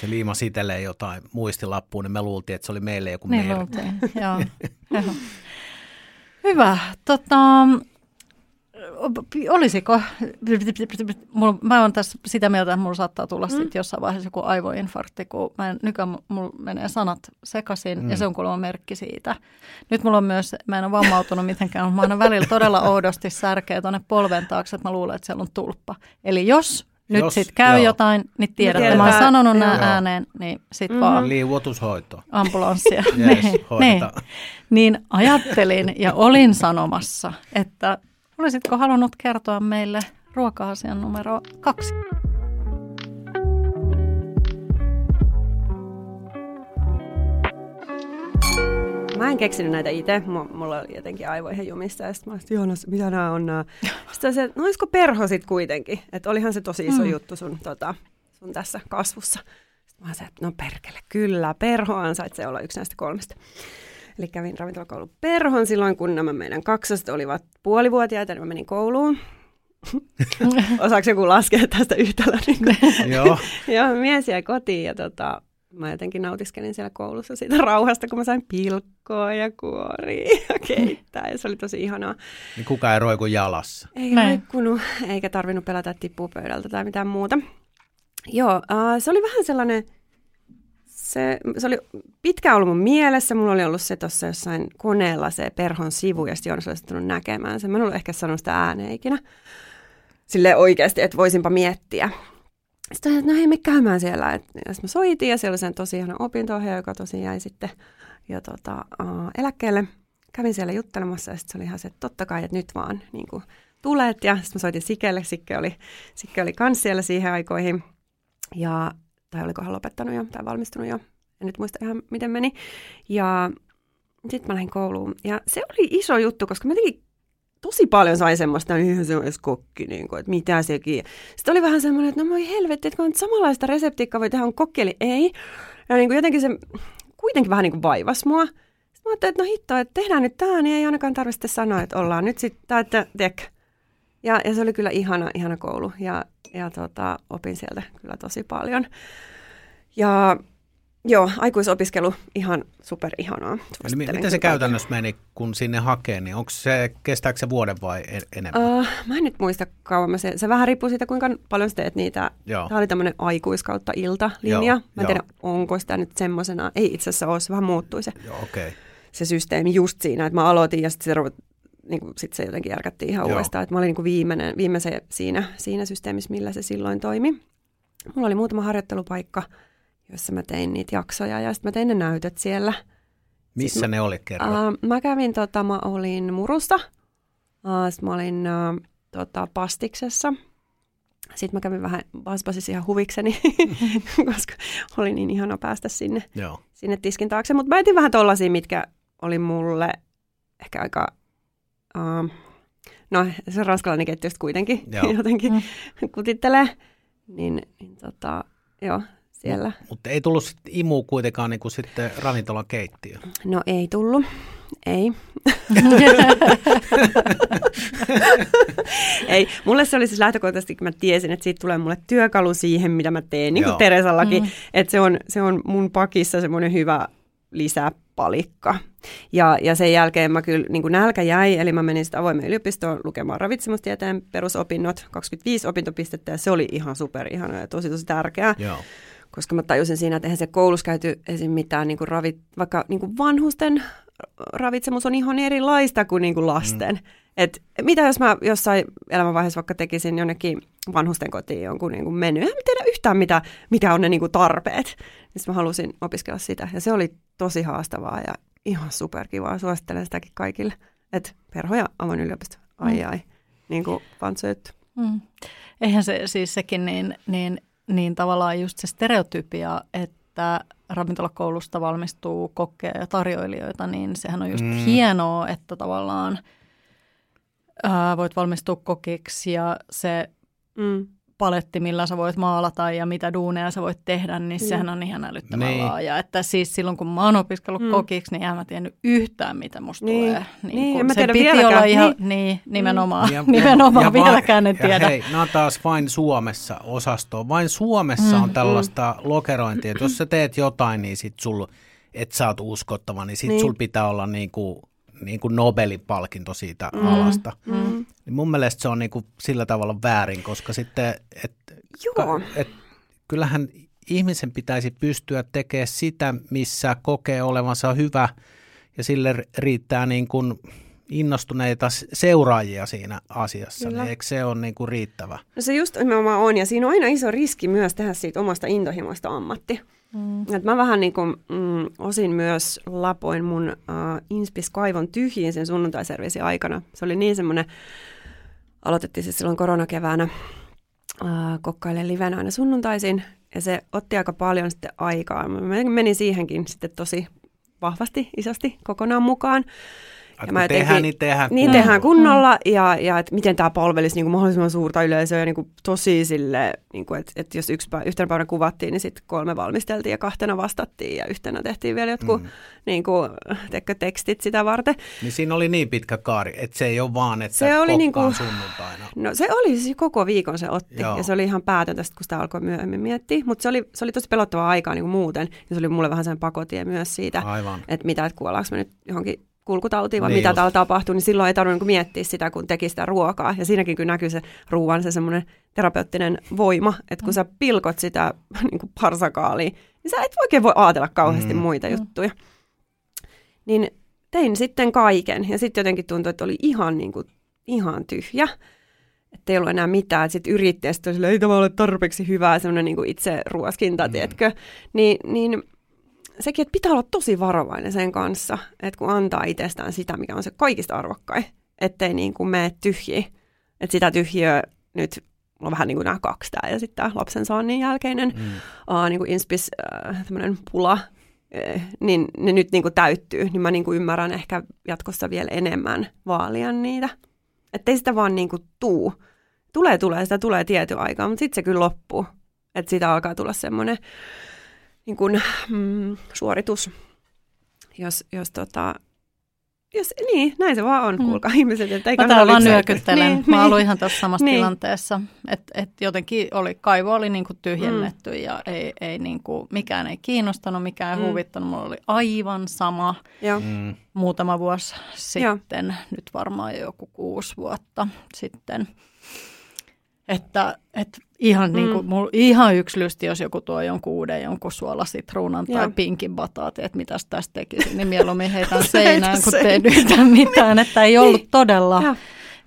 Se liimasi itselleen jotain muistilappuun, niin me luultiin, että se oli meille joku Niin merkki. luultiin, <laughs> joo. joo. Hyvä. Tota, olisiko, mulla, mä oon tässä sitä mieltä, että mulla saattaa tulla mm. sitten jossain vaiheessa joku aivoinfarkti, kun mä en, nykyään mulla menee sanat sekaisin mm. ja se on kuulemma merkki siitä. Nyt mulla on myös, mä en ole vammautunut mitenkään, mutta mä aina välillä todella <laughs> oudosti särkeä tuonne polven taakse, että mä luulen, että siellä on tulppa. Eli jos nyt Jos, sitten käy joo. jotain, niin tiedätte, tiedetään, mä oon sanonut nämä ääneen, niin sitten Mhm. mm. vaan Liuotushoito. ambulanssia. <laughs> Yes, niin, niin, niin ajattelin ja olin sanomassa, että olisitko halunnut kertoa meille ruoka-asian numero kaksi? Mä en keksinyt näitä itse, mulla oli jotenkin aivoihin jumissa ja sitten mä olisin, Joonas, mitä nämä on nämä? <laughs> Sitten se, no olisiko perho sitten kuitenkin, että olihan se tosi iso mm. juttu sun, tota, sun tässä kasvussa. Sitten mä sanoin, että no perkele, kyllä, perho ansaitsee olla yksi näistä kolmesta. Eli kävin ravintolakoulun perhon silloin, kun nämä meidän kaksoset olivat puolivuotiaita, niin mä menin kouluun. <laughs> Osaako joku laskea tästä yhtälö? Niin <laughs> Joo. Joo, mies jäi kotiin ja tota, mä jotenkin nautiskelin siellä koulussa siitä <laughs> rauhasta, kun mä sain pilkkoa ja kuoria ja keittää. Ja se oli tosi ihanaa. Niin kuka ei roiku jalassa. Ei Näin. roikkunut, eikä tarvinnut pelätä tippua pöydältä tai mitään muuta. Joo, äh, se oli vähän sellainen, se, se oli pitkään ollut mun mielessä. Mulla oli ollut se tuossa jossain koneella se perhon sivu, ja sitten Joonas olisi tullut näkemään sen. Mä en ollut ehkä sanonut sitä ääneen ikinä. Sille oikeasti, että voisinpa miettiä. Sitten että no hei, me käymään siellä. Et, ja mä soitin ja siellä oli sen tosi ihana opinto joka tosi jäi sitten jo tota, uh, eläkkeelle. Kävin siellä juttelemassa ja sitten se oli ihan se, että totta kai, että nyt vaan niin kuin, tulet. Ja sitten mä soitin Sikelle, Sikke oli, Sikke oli kans siellä siihen aikoihin. Ja, tai oliko hän lopettanut jo tai valmistunut jo. En nyt muista ihan miten meni. Ja sitten mä lähdin kouluun. Ja se oli iso juttu, koska mä jotenkin tosi paljon sai semmoista, eihän se ole edes kokki, niin kuin, että mitä sekin. Sitten oli vähän semmoinen, että no moi helvetti, että kun on samanlaista reseptiikkaa voi tehdä on kokki, eli ei. Ja niin kuin jotenkin se kuitenkin vähän niin kuin vaivasi mua. Sitten mä ajattelin, että no hitto, että tehdään nyt tämä, niin ei ainakaan tarvitse sanoa, että ollaan nyt sitten, että tiedätkö. Ja, ja se oli kyllä ihana, ihana koulu ja, ja tota, opin sieltä kyllä tosi paljon. Ja joo, aikuisopiskelu ihan super ihanaa. Eli mi- miten se käytännössä meni, kun sinne hakee, niin onko se, kestääkö se vuoden vai en- enemmän? Uh, mä en nyt muista kauan. Se, se vähän riippuu siitä, kuinka paljon sä teet niitä. Joo. Tämä oli tämmöinen aikuiskautta iltalinja. Joo, Mä en tiedä, onko sitä nyt semmoisena. Ei itse asiassa ole, se vähän muuttui se, Joo. Okay. se systeemi just siinä, että mä aloitin ja sitten se, ruv- niin kuin, sit se jotenkin järkättiin ihan Joo. uudestaan. Että mä olin niin kuin viimeinen, viimeisen siinä, siinä systeemissä, millä se silloin toimi. Mulla oli muutama harjoittelupaikka, jossa mä tein niitä jaksoja ja sitten mä tein ne näytöt siellä. Missä ne oli kerran? Uh, mä kävin, tota, mä olin Murusta, uh, sitten mä olin uh, tota, Pastiksessa. Sitten mä kävin vähän Basbasissa ihan huvikseni, <laughs> koska oli niin ihana päästä sinne, Joo. sinne tiskin taakse. Mutta mä etin vähän tollasia, mitkä oli mulle ehkä aika... Uh, no, se ranskalainen keittiö just kuitenkin Joo. <laughs> jotenkin Mm. kutittelee. Niin, niin tota, joo, siellä. Mutta ei tullut sit imu kuitenkaan niin kuin sitten ravintolan keittiö. No ei tullut, ei. <laughs> Ei, mulle se oli siis lähtökohtaisesti, kun mä tiesin, että siitä tulee mulle työkalu siihen, mitä mä teen, niin kuin Joo. Teresallakin, Mm. että se on, se on mun pakissa semmoinen hyvä lisäpalikka. Ja, ja sen jälkeen mä kyllä, niin kuin nälkä jäi, eli mä menin sitten avoimeen yliopistoon lukemaan ravitsemustieteen perusopinnot, 25 opintopistettä, ja se oli ihan super ihana ja tosi tosi tärkeää Joo. Koska mä tajusin siinä, että eihän se koulussa käyty esim. mitään niin kuin ravit, vaikka niin kuin vanhusten ravitsemus on ihan erilaista kuin, niin kuin lasten. Mm. Et mitä jos mä jossain elämänvaiheessa vaikka tekisin jonnekin vanhusten kotiin jonkun niin kuin menu, en tiedä yhtään mitä, mitä on ne niin kuin tarpeet. Niin mä halusin opiskella sitä ja se oli tosi haastavaa ja ihan superkivaa. Suosittelen sitäkin kaikille. Et perho ja avoin yliopisto, ai Mm. ai, niin kuin. Mm. Eihän se siis sekin niin, niin, niin tavallaan just se stereotypia, että ravintolakoulusta valmistuu kokkeja ja tarjoilijoita, niin sehän on just Mm. hienoa, että tavallaan ää, voit valmistua kokiksi ja se Mm. Paletti, millä sä voit maalata ja mitä duuneja sä voit tehdä, niin mm. sehän on ihan älyttömän niin. laaja. Että siis silloin kun mä oon opiskellut mm. kokiksi, niin en mä tiennyt yhtään, mitä musta niin. tulee. Niin, niin en mä tiedä piti vieläkään. olla ihan, niin, niin nimenomaan, <laughs> ja, nimenomaan ja, vieläkään en tiedä. hei, nämä on taas vain Suomessa osasto. Vain Suomessa mm. on tällaista mm. lokerointia, että jos sä teet jotain, niin sit sul, et sä oot uskottava, niin sit niin. sul pitää olla niinku niin kuin Nobelin palkinto siitä mm. alasta. Mm. Niin mun mielestä se on niin kuin sillä tavalla väärin, koska sitten, et, Joo. et, kyllähän ihmisen pitäisi pystyä tekemään sitä, missä kokee olevansa hyvä ja sille riittää niin kuin innostuneita seuraajia siinä asiassa, niin Kyllä. niin eikö se ole niin kuin riittävä? No se just nimenomaan on, ja siinä on aina iso riski myös tehdä siitä omasta intohimoista ammatti. Mm. Et mä vähän niin kuin, mm, osin myös lapoin mun uh, Inspis-kaivon tyhjiin sen sunnuntaiserviisin aikana. Se oli niin semmoinen, aloitettiin siis silloin koronakeväänä uh, kokkailen livenä aina sunnuntaisin, ja se otti aika paljon sitten aikaa. Mä menin siihenkin sitten tosi vahvasti, isosti kokonaan mukaan. Ja mä jotenkin, tehdään, niin tehdään Niin tehdään kunnolla mm. ja, ja että miten tämä palvelisi niin kuin mahdollisimman suurta yleisöä ja niin kuin tosi sille, niin kuin, että, että jos yksi päivä, yhtenä päivänä kuvattiin, niin sitten kolme valmisteltiin ja kahtena vastattiin ja yhtenä tehtiin vielä jotkut mm. niin kuin, tekkö, tekstit sitä varten. Niin siinä oli niin pitkä kaari, että se ei ole vaan, että se oli niin kuin, sunnuntaina. No se oli siis koko viikon se otti Joo. ja se oli ihan päätöntä, kun sitä alkoi myöhemmin miettiä, mutta se oli, se oli tosi pelottavaa aikaa niin kuin muuten ja se oli mulle vähän sen pakotie myös siitä, Aivan. että mitä, että kuollaanko me nyt johonkin kulkutautiin, vai niin mitä just. täällä tapahtuu, niin silloin ei tarvinnut miettiä sitä, kun teki sitä ruokaa. Ja siinäkin kyllä näkyy se ruoan se semmoinen terapeuttinen voima, että kun mm. sä pilkot sitä <laughs> niin kuin parsakaalia, niin sä et oikein voi ajatella kauheasti mm. muita mm. juttuja. Niin tein sitten kaiken, ja sitten jotenkin tuntui, että oli ihan, niin kuin, ihan tyhjä. Että ei ollut enää mitään. Sitten yritti, ja sitten ei tämä ole tarpeeksi hyvää, semmoinen niin itse ruoskinta, mm. tiedätkö. Niin, niin sekin, että pitää olla tosi varovainen sen kanssa, että kun antaa itsestään sitä, mikä on se kaikista arvokkain, ettei niin kuin mene tyhjiä. Että sitä tyhjiöä nyt on vähän niin kuin nämä kaksi tämä ja sitten tämä lapsen saannin jälkeinen mm. uh, niin kuin inspis, uh, pula, uh, niin ne nyt niin kuin täyttyy, niin mä niin kuin ymmärrän ehkä jatkossa vielä enemmän vaalia niitä. Että ei sitä vaan niin kuin tuu. Tulee, tulee, sitä tulee tietyn aikaa, mutta sitten se kyllä loppuu. Että siitä alkaa tulla semmoinen niin kuin, mm, suoritus, jos, jos tota, jos, niin, näin se vaan on, mm. kuulkaa ihmiset. Että Mä täällä vaan nyökyttelen. Niin, Mä niin. ihan tuossa samassa niin. tilanteessa. Että et jotenkin oli, kaivo oli niinku tyhjennetty mm. ja ei, ei niinku, mikään ei kiinnostanut, mikään ei mm. huvittanut. Mulla oli aivan sama Joo. Mm. muutama vuosi sitten, Joo. nyt varmaan joku kuusi vuotta sitten. Että, että ihan, niin mm. niin kuin, mulla, ihan yksi lysti, jos joku tuo jonkun uuden jonkun suolasitruunan tai pinkin bataati, että mitäs tästä tekisi, niin mieluummin heitän <laughs> seinään, kun teen yhtään mitään, että ei <laughs> ollut todella. Ja.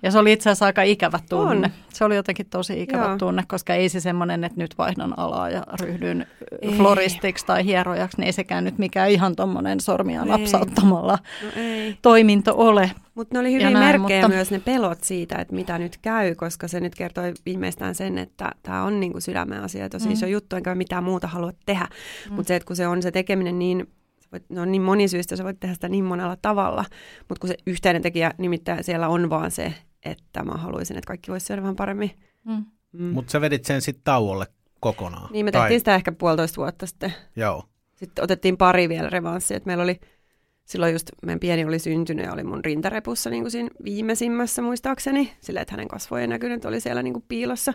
Ja se oli itse asiassa aika ikävä tunne. On. Se oli jotenkin tosi ikävä Joo. tunne, koska ei se semmoinen, että nyt vaihdan alaa ja ryhdyn ei. floristiksi tai hierojaksi, niin ei sekään nyt mikään ihan tuommoinen sormia napsauttamalla no ei. toiminto ole. Mutta ne oli hyvin näin, merkkejä mutta... myös ne pelot siitä, että mitä nyt käy, koska se nyt kertoi viimeistään sen, että tämä on niinku sydämen asia, tosi mm. iso juttu, enkä mitään muuta halua tehdä. Mm. Mutta se, että kun se on se tekeminen niin voit, no niin monisyistä, sä voit tehdä sitä niin monella tavalla, mutta kun se yhteinen tekijä nimittäin siellä on vaan se, että mä haluaisin, että kaikki voisi syödä vähän paremmin. Mm. Mm. Mutta sä vedit sen sitten tauolle kokonaan. Niin, me tehtiin tai... sitä ehkä puolitoista vuotta sitten. Joo. Sitten otettiin pari vielä revanssia, että meillä oli silloin just meidän pieni oli syntynyt ja oli mun rintarepussa niin kuin siinä viimeisimmässä muistaakseni, sillä että hänen kasvojen näkynyt oli siellä niin kuin piilossa.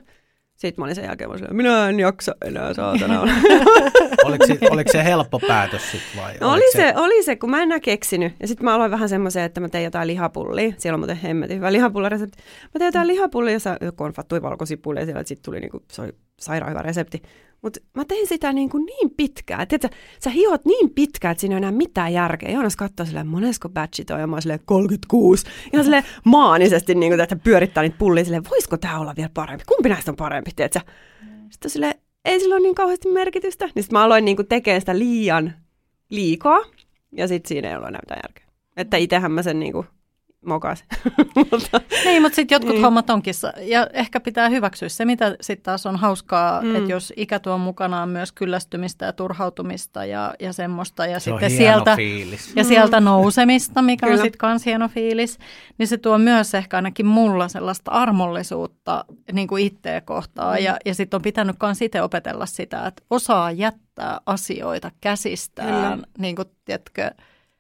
Sitten mä olin sen jälkeen, mä olin, minä en jaksa enää saatana. <laughs> oliko, se, oliko se helppo päätös sitten vai? No, oli, se, se, oli se, kun mä en enää keksinyt. Ja sitten mä aloin vähän semmoisen, että mä tein jotain lihapullia. Siellä on muuten hemmetin hyvä lihapullaresepti. Mä tein jotain lihapullia, jossa konfattui valkosipulia siellä, sitten tuli niinku, se oli sairaan hyvä resepti. Mutta mä tein sitä niin, kuin niin pitkään. Tiedätkö, sä hiot niin pitkään, että siinä ei enää mitään järkeä. Joonas katsoo silleen, monesko batchi toi, ja mä silleen 36. Ihan silleen maanisesti, niin kuin, että pyörittää niitä pullia silleen, voisiko tämä olla vielä parempi? Kumpi näistä on parempi, tiedätkö? Sitten silleen, ei sillä ole niin kauheasti merkitystä. Niin sitten mä aloin niin tekemään sitä liian liikaa, ja sitten siinä ei ollut enää mitään järkeä. Että itsehän mä sen niin kuin mokas. <laughs> mutta, niin, mutta sitten jotkut niin. hommat onkin, ja ehkä pitää hyväksyä se, mitä sitten taas on hauskaa, mm. että jos ikä tuo mukanaan myös kyllästymistä ja turhautumista ja, ja semmoista, ja se sitten sieltä, fiilis. ja sieltä mm. nousemista, mikä Kyllä. on sitten kans hieno fiilis, niin se tuo myös ehkä ainakin mulla sellaista armollisuutta niin kuin itseä kohtaan, mm. ja, ja sitten on pitänyt kans itse opetella sitä, että osaa jättää asioita käsistään, Kyllä. niin kuin, tiedätkö,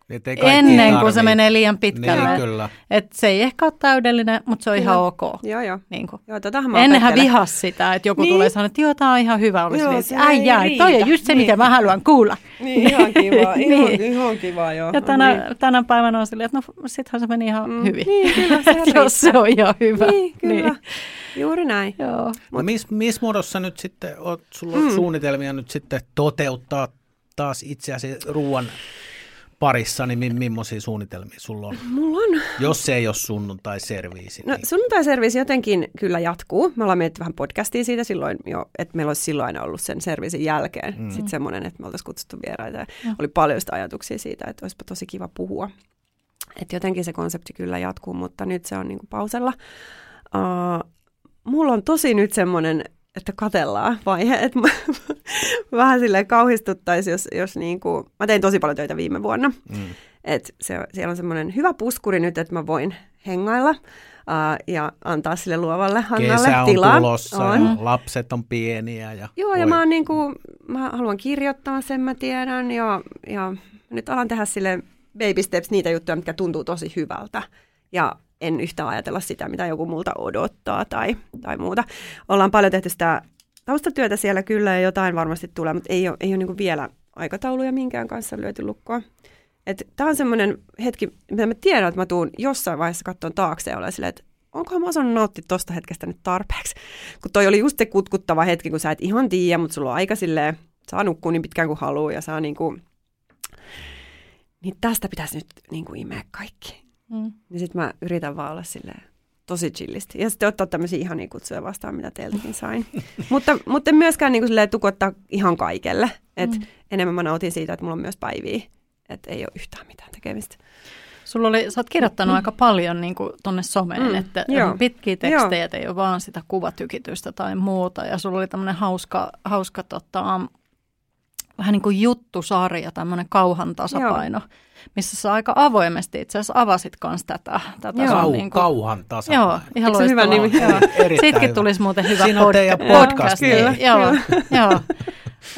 niin, ennen kuin se menee liian pitkälle. Niin, kyllä. Et se ei ehkä ole täydellinen, mutta se on kyllä. ihan ok. Joo, joo. Niin kuin. joo Ennenhän vihas sitä, että joku niin. tulee sanoa, että joo, tämä on ihan hyvä. Olisi joo, se ai jää, toi on just se, niin. mitä mä haluan kuulla. Niin, ihan kiva. <laughs> niin. ihan, ihan kiva, joo. Ja tänä, niin. tänä päivänä on silleen, että no sittenhän se meni ihan mm. hyvin. Niin, kyllä <laughs> se Jos se on ihan hyvä. Niin, kyllä. Niin. Juuri näin. Joo. No, missä mis muodossa nyt sitten, oot, sulla on mm. suunnitelmia nyt sitten toteuttaa taas itseäsi ruoan parissa, niin millaisia suunnitelmia sulla on? Mulla on. Jos se ei ole sunnuntai-serviisi. No niin. sunnuntai-serviisi jotenkin kyllä jatkuu. Me ollaan mietitty vähän podcastia siitä silloin jo, että meillä olisi silloin ollut sen serviisin jälkeen. Mm. Sitten semmoinen, että me oltaisiin kutsuttu vieraita. Ja mm. Oli paljon sitä ajatuksia siitä, että olisipa tosi kiva puhua. Että jotenkin se konsepti kyllä jatkuu, mutta nyt se on niin kuin pausella. Uh, mulla on tosi nyt semmoinen että katellaan vaihe, että mä, <laughs> vähän silleen kauhistuttaisi, jos, jos niin kuin, mä tein tosi paljon töitä viime vuonna, mm. että se, siellä on semmoinen hyvä puskuri nyt, että mä voin hengailla uh, ja antaa sille luovalle Hannalle Kesä on tilaa. tulossa on. ja lapset on pieniä. Ja Joo, voi. ja mä, oon niin kuin, mä haluan kirjoittaa sen, mä tiedän, ja, ja nyt alan tehdä sille baby steps niitä juttuja, mitkä tuntuu tosi hyvältä. Ja en yhtään ajatella sitä, mitä joku multa odottaa tai, tai muuta. Ollaan paljon tehty sitä taustatyötä siellä kyllä ja jotain varmasti tulee, mutta ei ole, ei ole niin vielä aikatauluja minkään kanssa lyöty lukkoa. Tämä on semmoinen hetki, mitä mä tiedän, että mä tuun jossain vaiheessa katsomaan taakse ja olen silleen, että onkohan mä osannut nauttia tosta hetkestä nyt tarpeeksi. Kun toi oli just se kutkuttava hetki, kun sä et ihan tiedä, mutta sulla on aika silleen, saa nukkua niin pitkään kuin haluaa ja saa niin kuin, niin tästä pitäisi nyt niin kuin imeä kaikki. Mm. Niin sitten mä yritän vaan olla silleen tosi chillisti. Ja sitten ottaa tämmöisiä ihania kutsuja vastaan, mitä teiltäkin sain. <laughs> mutta, mutta myöskään niin kuin tukottaa ihan kaikelle. Et mm. Enemmän mä nautin siitä, että mulla on myös päiviä. Että ei ole yhtään mitään tekemistä. Sulla oli, sä oot kirjoittanut mm. aika paljon niin kuin tonne someen, mm. että Joo. pitkiä tekstejä, Joo. ei ole vaan sitä kuvatykitystä tai muuta. Ja sulla oli tämmöinen hauska, hauska tota, vähän niin kuin juttusarja, tämmöinen kauhan tasapaino. Joo missä sä aika avoimesti itse asiassa avasit kanssa tätä. tätä Joo. niin kuin, kauhan tasapaino. Joo, ihan loistavaa. hyvä nimi? Joo. Siitäkin tulisi muuten hyvä Siinä on teidän podcast. podcast. Kyllä, joo, joo.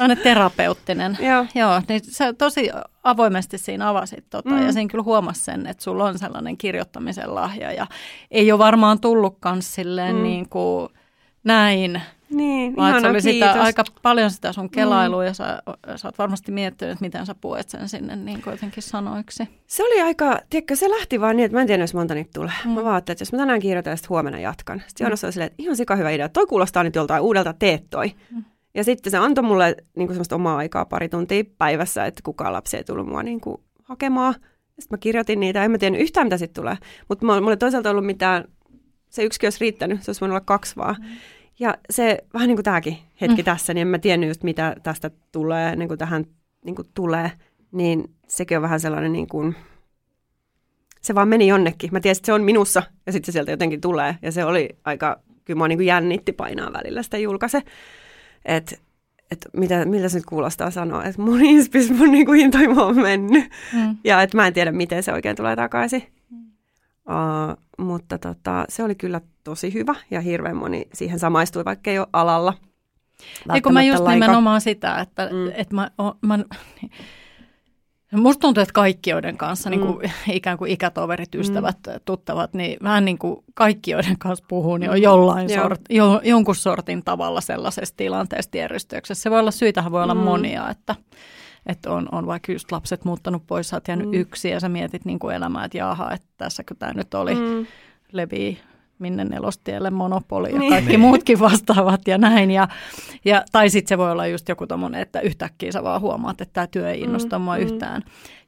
On terapeuttinen. Joo. joo niin sä tosi avoimesti siinä avasit tota, mm. ja siinä kyllä huomasi sen, että sulla on sellainen kirjoittamisen lahja ja ei ole varmaan tullutkaan silleen mm. niin kuin näin niin, Vaan se oli sitä, aika paljon sitä sun kelailua mm. ja sä, sä oot varmasti miettinyt, että miten sä puet sen sinne niin jotenkin sanoiksi. Se oli aika, tiedätkö, se lähti vaan niin, että mä en tiedä, jos monta niitä tulee. Mm. Mä vaan että jos mä tänään kirjoitan ja sitten huomenna jatkan. Sitten Joonas mm. oli silleen, että ihan sika hyvä idea, toi kuulostaa nyt joltain uudelta, teet toi. Mm. Ja sitten se antoi mulle niin kuin semmoista omaa aikaa pari tuntia päivässä, että kukaan lapsi ei tullut mua niin kuin hakemaan. Sitten mä kirjoitin niitä, en mä tiennyt yhtään mitä sitten tulee. Mutta mulla ei toisaalta ollut mitään, se yksikin olisi riittänyt, se olisi voinut olla kaksi vaan. Mm. Ja se vähän niin kuin tämäkin hetki mm. tässä, niin en mä tiennyt just mitä tästä tulee, niin kuin tähän niin kuin tulee, niin sekin on vähän sellainen niin kuin, se vaan meni jonnekin. Mä tiesin, että se on minussa ja sitten se sieltä jotenkin tulee. Ja se oli aika, kyllä mua niin kuin jännitti painaa välillä sitä julkaise. Että et mitä, miltä se nyt kuulostaa sanoa, että mun <laughs> inspis, mun niin kuin intoimo on mennyt. Mm. Ja että mä en tiedä, miten se oikein tulee takaisin. Uh, mutta tota, se oli kyllä tosi hyvä ja hirveän moni siihen samaistui, vaikka ei ole alalla. Eikö mä just laika. nimenomaan sitä, että, mm. että mä, mä, Musta tuntuu, että kaikki, joiden kanssa niin kuin, mm. ikään kuin ikätoverit, ystävät, mm. tuttavat, niin vähän niin kuin kaikki, joiden kanssa puhuu, niin on mm. jollain mm. sort, jo, jonkun sortin tavalla sellaisessa tilanteessa järjestyksessä. Se voi olla, syitähän voi olla mm. monia, että, että on, on vaikka just lapset muuttanut pois, sä oot jäänyt mm. yksi ja sä mietit niin kuin elämää, että jaha, että tässäkö tämä nyt oli, mm. levii minne nelostielle monopoli ja niin. kaikki muutkin vastaavat ja näin. Ja, ja, tai sitten se voi olla just joku tommonen, että yhtäkkiä sä vaan huomaat, että tämä työ ei mm, innosta mm, mua mm. yhtään.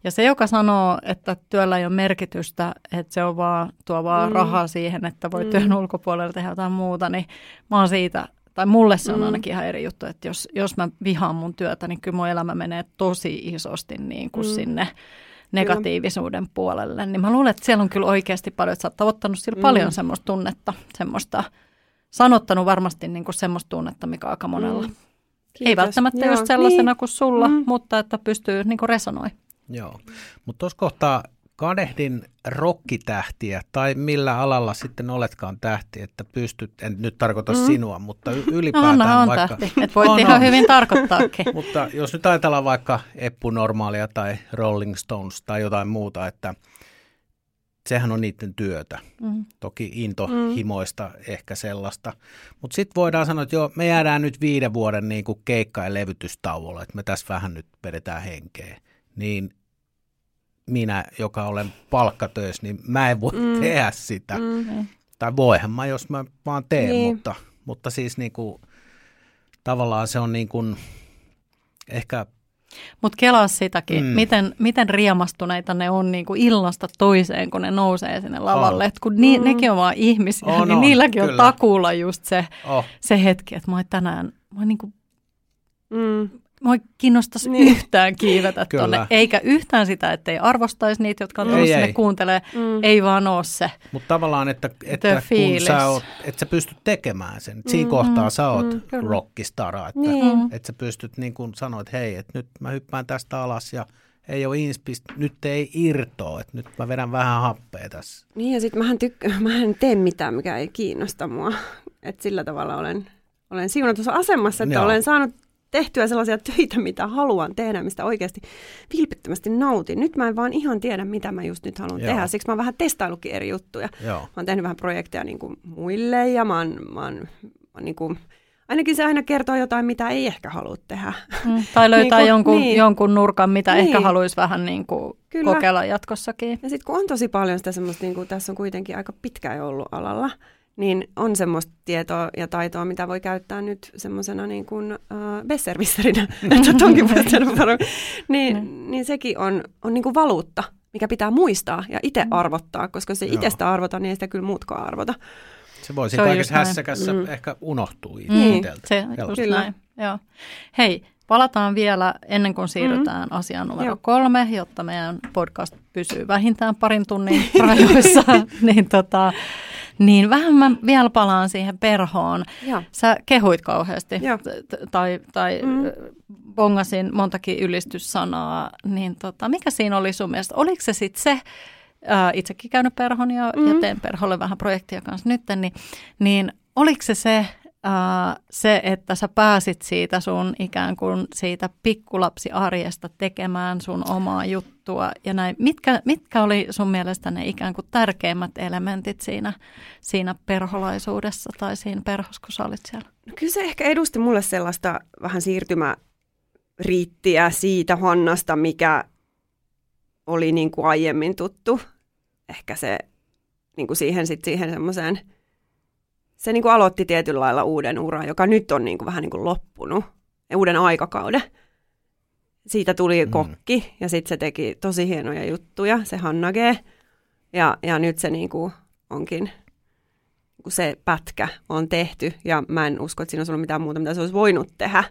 Ja se, joka sanoo, että työllä ei ole merkitystä, että se on vaan, tuo vaan mm. rahaa siihen, että voi mm. työn ulkopuolella tehdä jotain muuta, niin mä oon siitä tai mulle se on mm. ainakin ihan eri juttu, että jos, jos mä vihaan mun työtä, niin kyllä mun elämä menee tosi isosti niin kuin mm. sinne negatiivisuuden puolelle. Niin mä luulen, että siellä on kyllä oikeasti paljon, että sä oot tavoittanut sillä mm. paljon semmoista tunnetta, semmoista, sanottanut varmasti niin kuin semmoista tunnetta, mikä aika monella. Mm. Ei välttämättä Joo, just sellaisena niin. kuin sulla, mm. mutta että pystyy niin kuin resonoi. Joo, mutta tuossa kohtaa kadehdin rokkitähtiä tai millä alalla sitten oletkaan tähti, että pystyt, en nyt tarkoita mm. sinua, mutta <laughs> ylipäätään no, on vaikka... tähti, että voit on, ihan on. hyvin tarkoittaakin. <laughs> mutta jos nyt ajatellaan vaikka Eppu Normaalia tai Rolling Stones tai jotain muuta, että sehän on niiden työtä. Mm. Toki intohimoista mm. ehkä sellaista. Mutta sitten voidaan sanoa, että joo, me jäädään nyt viiden vuoden niin kuin keikka- ja levytystauolle, että me tässä vähän nyt vedetään henkeä. Niin minä, joka olen palkkatöissä, niin mä en voi mm. tehdä sitä. Mm. Tai voihan mä, jos mä vaan teen, niin. mutta, mutta siis niin kuin, tavallaan se on niin kuin, ehkä... Mutta kelaa sitäkin, mm. miten, miten riemastuneita ne on niin kuin illasta toiseen, kun ne nousee sinne lavalle. Oh. Et kun ni, mm. nekin on vaan ihmisiä, on, niin on, niilläkin kyllä. on takuulla just se, oh. se hetki, että mä oon tänään, mä oon niin kuin, mm mua kiinnostaisi niin. yhtään kiivetä tuonne, eikä yhtään sitä, että ei arvostaisi niitä, jotka on tullut sinne kuuntelee, mm. ei vaan ole se. Mutta tavallaan, että, että kun sä, oot, että sä pystyt tekemään sen, mm, siinä kohtaa sä oot mm, rockistara, että, niin. että sä pystyt niin kuin sanoa, että hei, että nyt mä hyppään tästä alas ja ei ole inspist, nyt ei irtoa, että nyt mä vedän vähän happea tässä. Niin ja sitten mähän, tykk- <laughs> mähän teen mitään, mikä ei kiinnosta mua, että sillä tavalla olen, olen siunatussa asemassa, että Joo. olen saanut tehtyä sellaisia <laughs> töitä, mitä haluan tehdä, mistä oikeasti vilpittömästi nautin. Nyt mä en vaan ihan tiedä, mitä mä just nyt haluan Joo. tehdä. Siksi mä oon vähän testaillutkin eri juttuja. Joo. Mä oon tehnyt vähän projekteja niin kuin muille ja mä oon, mä oon, mä oon niin kuin, ainakin se aina kertoo jotain, mitä ei ehkä halua tehdä. Mm, tai <laughs> löytää niin kuin, jonkun, niin. jonkun nurkan, mitä niin. ehkä haluaisi vähän niin kuin kokeilla jatkossakin. Ja sitten kun on tosi paljon sitä semmoista, niin kuin, tässä on kuitenkin aika pitkään ollut alalla, niin on semmoista tietoa ja taitoa, mitä voi käyttää nyt semmoisena niin kuin uh, besservisserinä, <laughs> että tonkin niin, mm. niin sekin on, on niin kuin valuutta, mikä pitää muistaa ja itse mm. arvottaa, koska se itsestä arvota, niin ei sitä kyllä muutkaan arvota. Se voi sitten kaikessa hässäkässä mm. ehkä unohtuu mm. Se, just näin. Joo. Hei, palataan vielä ennen kuin siirrytään mm. asiaan numero Joo. kolme, jotta meidän podcast pysyy vähintään parin tunnin <laughs> rajoissa. <laughs> niin tota, niin vähän mä vielä palaan siihen perhoon. Joo. Sä kehuit kauheasti tai, tai mm. bongasin montakin ylistyssanaa. Niin tota, mikä siinä oli sun mielestä? Oliko se sitten se, ää, itsekin käynyt perhon ja, mm. ja teen perholle vähän projektia kanssa nyt, niin, niin oliko se se, Uh, se, että sä pääsit siitä sun ikään kuin siitä pikkulapsiarjesta tekemään sun omaa juttua ja näin. Mitkä, mitkä oli sun mielestä ne ikään kuin tärkeimmät elementit siinä, siinä perholaisuudessa tai siinä perhossa, kun sä olit siellä? No kyllä se ehkä edusti mulle sellaista vähän siirtymäriittiä siitä Hannasta, mikä oli niin kuin aiemmin tuttu. Ehkä se niin kuin siihen, sit siihen semmoiseen – se niin kuin aloitti tietyllä lailla uuden uran, joka nyt on niin kuin vähän niin kuin loppunut, uuden aikakauden. Siitä tuli mm. kokki ja sitten se teki tosi hienoja juttuja, se Hanna G. Ja, ja nyt se niin kuin onkin, kun se pätkä on tehty ja mä en usko, että siinä olisi ollut mitään muuta, mitä se olisi voinut tehdä.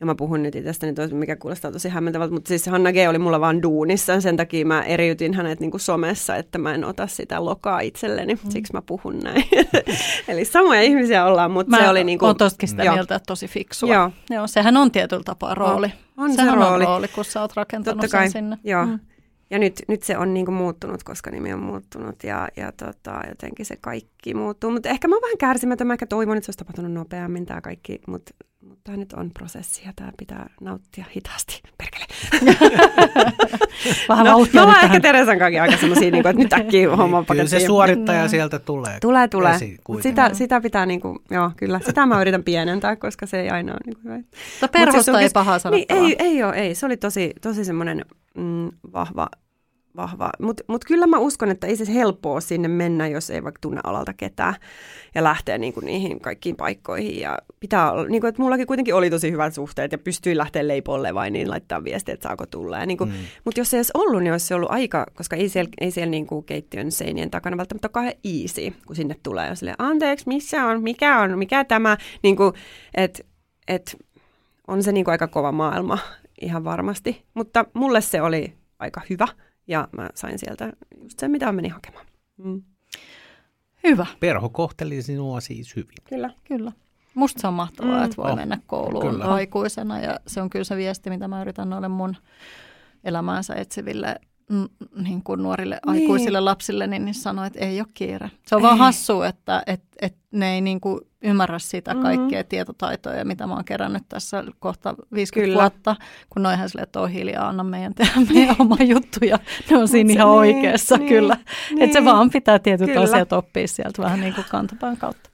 Ja mä puhun nyt itsestäni toista, mikä kuulostaa tosi hämmentävältä, mutta siis Hanna G. oli mulla vaan duunissa, sen takia mä eriytin hänet niin kuin somessa, että mä en ota sitä lokaa itselleni, mm. siksi mä puhun näin. <laughs> Eli samoja ihmisiä ollaan, mutta mä se oli niin kuin... Mä tostakin sitä mieltä, että tosi fiksua. Joo. Joo, sehän on tietyllä tapaa rooli. On, on sehän se rooli. on rooli, kun sä oot rakentanut Totta kai, sen sinne. Joo. Mm. Ja nyt, nyt se on niin kuin muuttunut, koska nimi on muuttunut ja, ja tota, jotenkin se kaikki muuttuu. Mutta ehkä mä oon vähän kärsimätön, mä ehkä toivon, että se olisi tapahtunut nopeammin tämä kaikki, mutta mutta tämä nyt on prosessi ja tämä pitää nauttia hitaasti. Perkele. Vähän no, me ollaan ehkä Teresan kanssa aika semmoisia, niin että nyt äkkiä homma Kyllä se suorittaja mm. sieltä tulee. Tulee, tulee. Sitä, sitä pitää, niin kuin, joo, kyllä. Sitä mä yritän pienentää, koska se ei aina ole niin hyvä. Mutta perhosta ei pahaa sanottavaa. Niin, ei, ei ole, ei. Se oli tosi, tosi semmoinen mm, vahva vahva. Mutta mut kyllä mä uskon, että ei se helppoa sinne mennä, jos ei vaikka tunne alalta ketään ja lähtee niinku niihin kaikkiin paikkoihin. Ja pitää olla, niinku, että mullakin kuitenkin oli tosi hyvät suhteet ja pystyi lähteä leipolle vai niin laittaa viestiä, että saako tulla. Niinku, mm. Mutta jos se ei olisi ollut, niin olisi se ollut aika, koska ei siellä, ei siellä niinku keittiön seinien takana välttämättä ole kauhean easy, kun sinne tulee. Ja sille, anteeksi, missä on, mikä on, mikä tämä, niinku, että et, on se niinku aika kova maailma ihan varmasti. Mutta mulle se oli aika hyvä ja mä sain sieltä just sen, mitä mä menin hakemaan. Mm. Hyvä. Perho kohteli sinua siis hyvin. Kyllä. Kyllä. Musta se on mahtavaa, mm. että voi oh. mennä kouluun kyllä. aikuisena ja se on kyllä se viesti, mitä mä yritän noille mun elämäänsä etsiville niin kuin nuorille niin. aikuisille lapsille, niin, niin sanoo, että ei ole kiire. Se on ei. vaan hassu, että et, et ne ei niin kuin ymmärrä sitä mm-hmm. kaikkea tietotaitoja, mitä mä oon kerännyt tässä kohta 50 Kyllä. vuotta, kun noihän sille, että on hiljaa, anna meidän tehdä meidän oma juttu, ja ne on siinä ihan niin, oikeassa niin, kyllä. Niin, että se vaan pitää tietyt kyllä. asiat oppia sieltä vähän niin kuin kantapään kautta.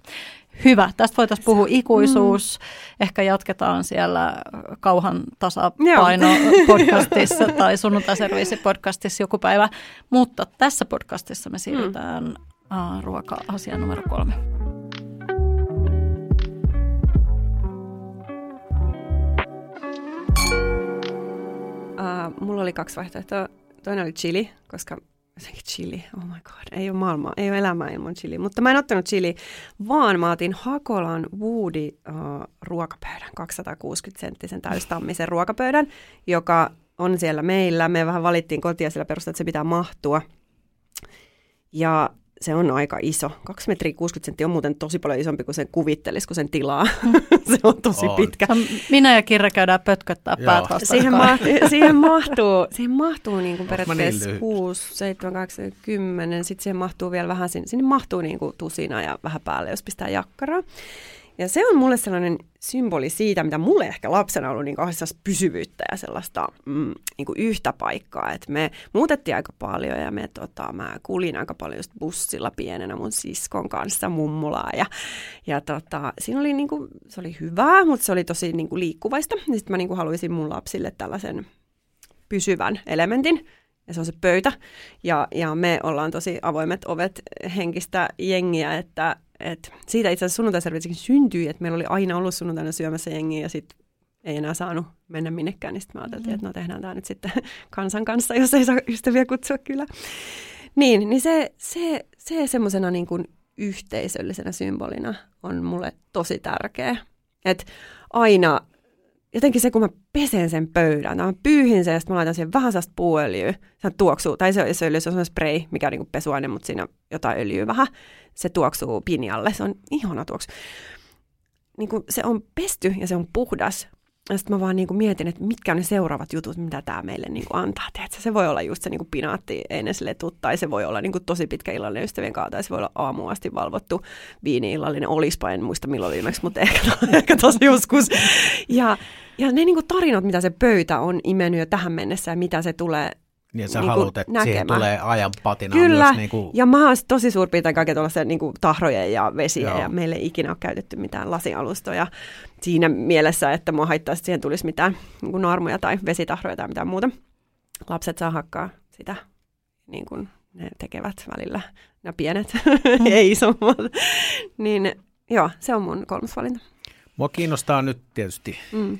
Hyvä. Tästä voitaisiin puhua ikuisuus. Mm. Ehkä jatketaan siellä Kauhan tasapaino-podcastissa <laughs> tai sunnuntai-serviisi-podcastissa joku päivä. Mutta tässä podcastissa me siirrytään mm. ruoka-asiaan numero kolme. Uh, mulla oli kaksi vaihtoehtoa. Toinen oli chili, koska Sekin chili, oh my god, ei ole maailmaa, ei ole elämää ilman chili. Mutta mä en ottanut chili, vaan mä otin Hakolan Woody uh, ruokapöydän, 260 senttisen täystammisen ruokapöydän, joka on siellä meillä. Me vähän valittiin kotia sillä perusteella, että se pitää mahtua. Ja se on aika iso. 2 metriä 60 senttiä on muuten tosi paljon isompi kuin sen kuvittelisi, kun sen tilaa. <laughs> se on tosi on. pitkä. Minä ja Kirra käydään pötköttää päät siihen, ma- <laughs> siihen mahtuu, siihen mahtuu niin kuin periaatteessa niin 6, 7, 8, 10. Sitten siihen mahtuu vielä vähän, sinne, sinne mahtuu niin kuin tusina ja vähän päälle, jos pistää jakkaraa. Ja se on mulle sellainen symboli siitä, mitä mulle ehkä lapsena ollut niin pysyvyyttä ja sellaista mm, niin kuin yhtä paikkaa. Et me muutettiin aika paljon ja me, tota, mä kuulin aika paljon just bussilla pienenä mun siskon kanssa mummulaa. Ja, ja tota, siinä oli, niin kuin, se oli hyvää, mutta se oli tosi niin kuin liikkuvaista. Sitten mä niin kuin haluaisin mun lapsille tällaisen pysyvän elementin, ja se on se pöytä. Ja, ja me ollaan tosi avoimet ovet henkistä jengiä, että et siitä itse asiassa sunnuntaiserviisikin syntyi, että meillä oli aina ollut sunnuntaina syömässä jengiä ja sitten ei enää saanut mennä minnekään, niin sitten me ajateltiin, mm. että no tehdään tämä nyt sitten <laughs> kansan kanssa, jos ei saa ystäviä kutsua kyllä. Niin, niin se, se, se semmoisena niin kuin yhteisöllisenä symbolina on mulle tosi tärkeä. Että aina jotenkin se, kun mä pesen sen pöydän, mä pyyhin sen ja sitten mä laitan siihen vähän sellaista puuöljyä, se tuoksuu, tai se, se öljy, se on spray, mikä on niin pesuaine, mutta siinä jotain öljyä vähän, se tuoksuu pinjalle, se on ihana tuoksu. Niin kuin se on pesty ja se on puhdas, ja sitten mä vaan niin kuin mietin, että mitkä on ne seuraavat jutut, mitä tämä meille niin kuin antaa. Tiedätkö? Se voi olla just se niin kuin pinaatti einesletut, tai se voi olla niin kuin tosi pitkä illallinen ystävien kanssa, tai se voi olla aamuun asti valvottu viini-illallinen. Olispa, en muista milloin viimeksi, mutta ehkä, <laughs> ehkä tosi joskus. Ja, ja ne niin kuin tarinat, mitä se pöytä on imennyt jo tähän mennessä, ja mitä se tulee niin, sä niin haluat, että näkemään. siihen tulee ajan patina Kyllä, myös niin kuin... ja mä oon tosi suurpiirtein kaiken tuollaisia niin tahrojen ja vesiä, Joo. ja meille ei ikinä ole käytetty mitään lasialustoja siinä mielessä, että mua haittaa, että siihen tulisi mitään niin kuin naarmuja tai vesitahroja tai mitään muuta. Lapset saa hakkaa sitä, niin kuin ne tekevät välillä, nämä pienet, mm. <laughs> ei isommat. niin joo, se on mun kolmas valinta. Mua kiinnostaa nyt tietysti mm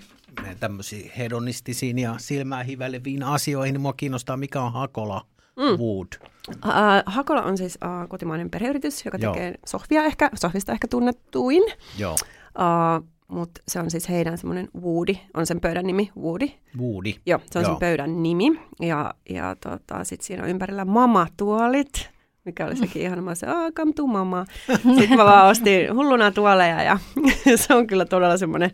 tämmöisiin hedonistisiin ja silmää hiveleviin asioihin, niin mua kiinnostaa, mikä on Hakola mm. Wood. Uh, Hakola on siis uh, kotimainen perheyritys, joka Joo. tekee sohvia ehkä, sohvista ehkä tunnettuin. Joo. Uh, mutta se on siis heidän semmoinen Woody, on sen pöydän nimi, Woody. Woody. Joo, se on Joo. sen pöydän nimi. Ja, ja tota, sitten siinä on ympärillä mamatuolit, mikä oli sekin <laughs> ihan mä se, oh, come to mama. Sitten mä vaan ostin hulluna tuoleja ja <laughs> se on kyllä todella semmoinen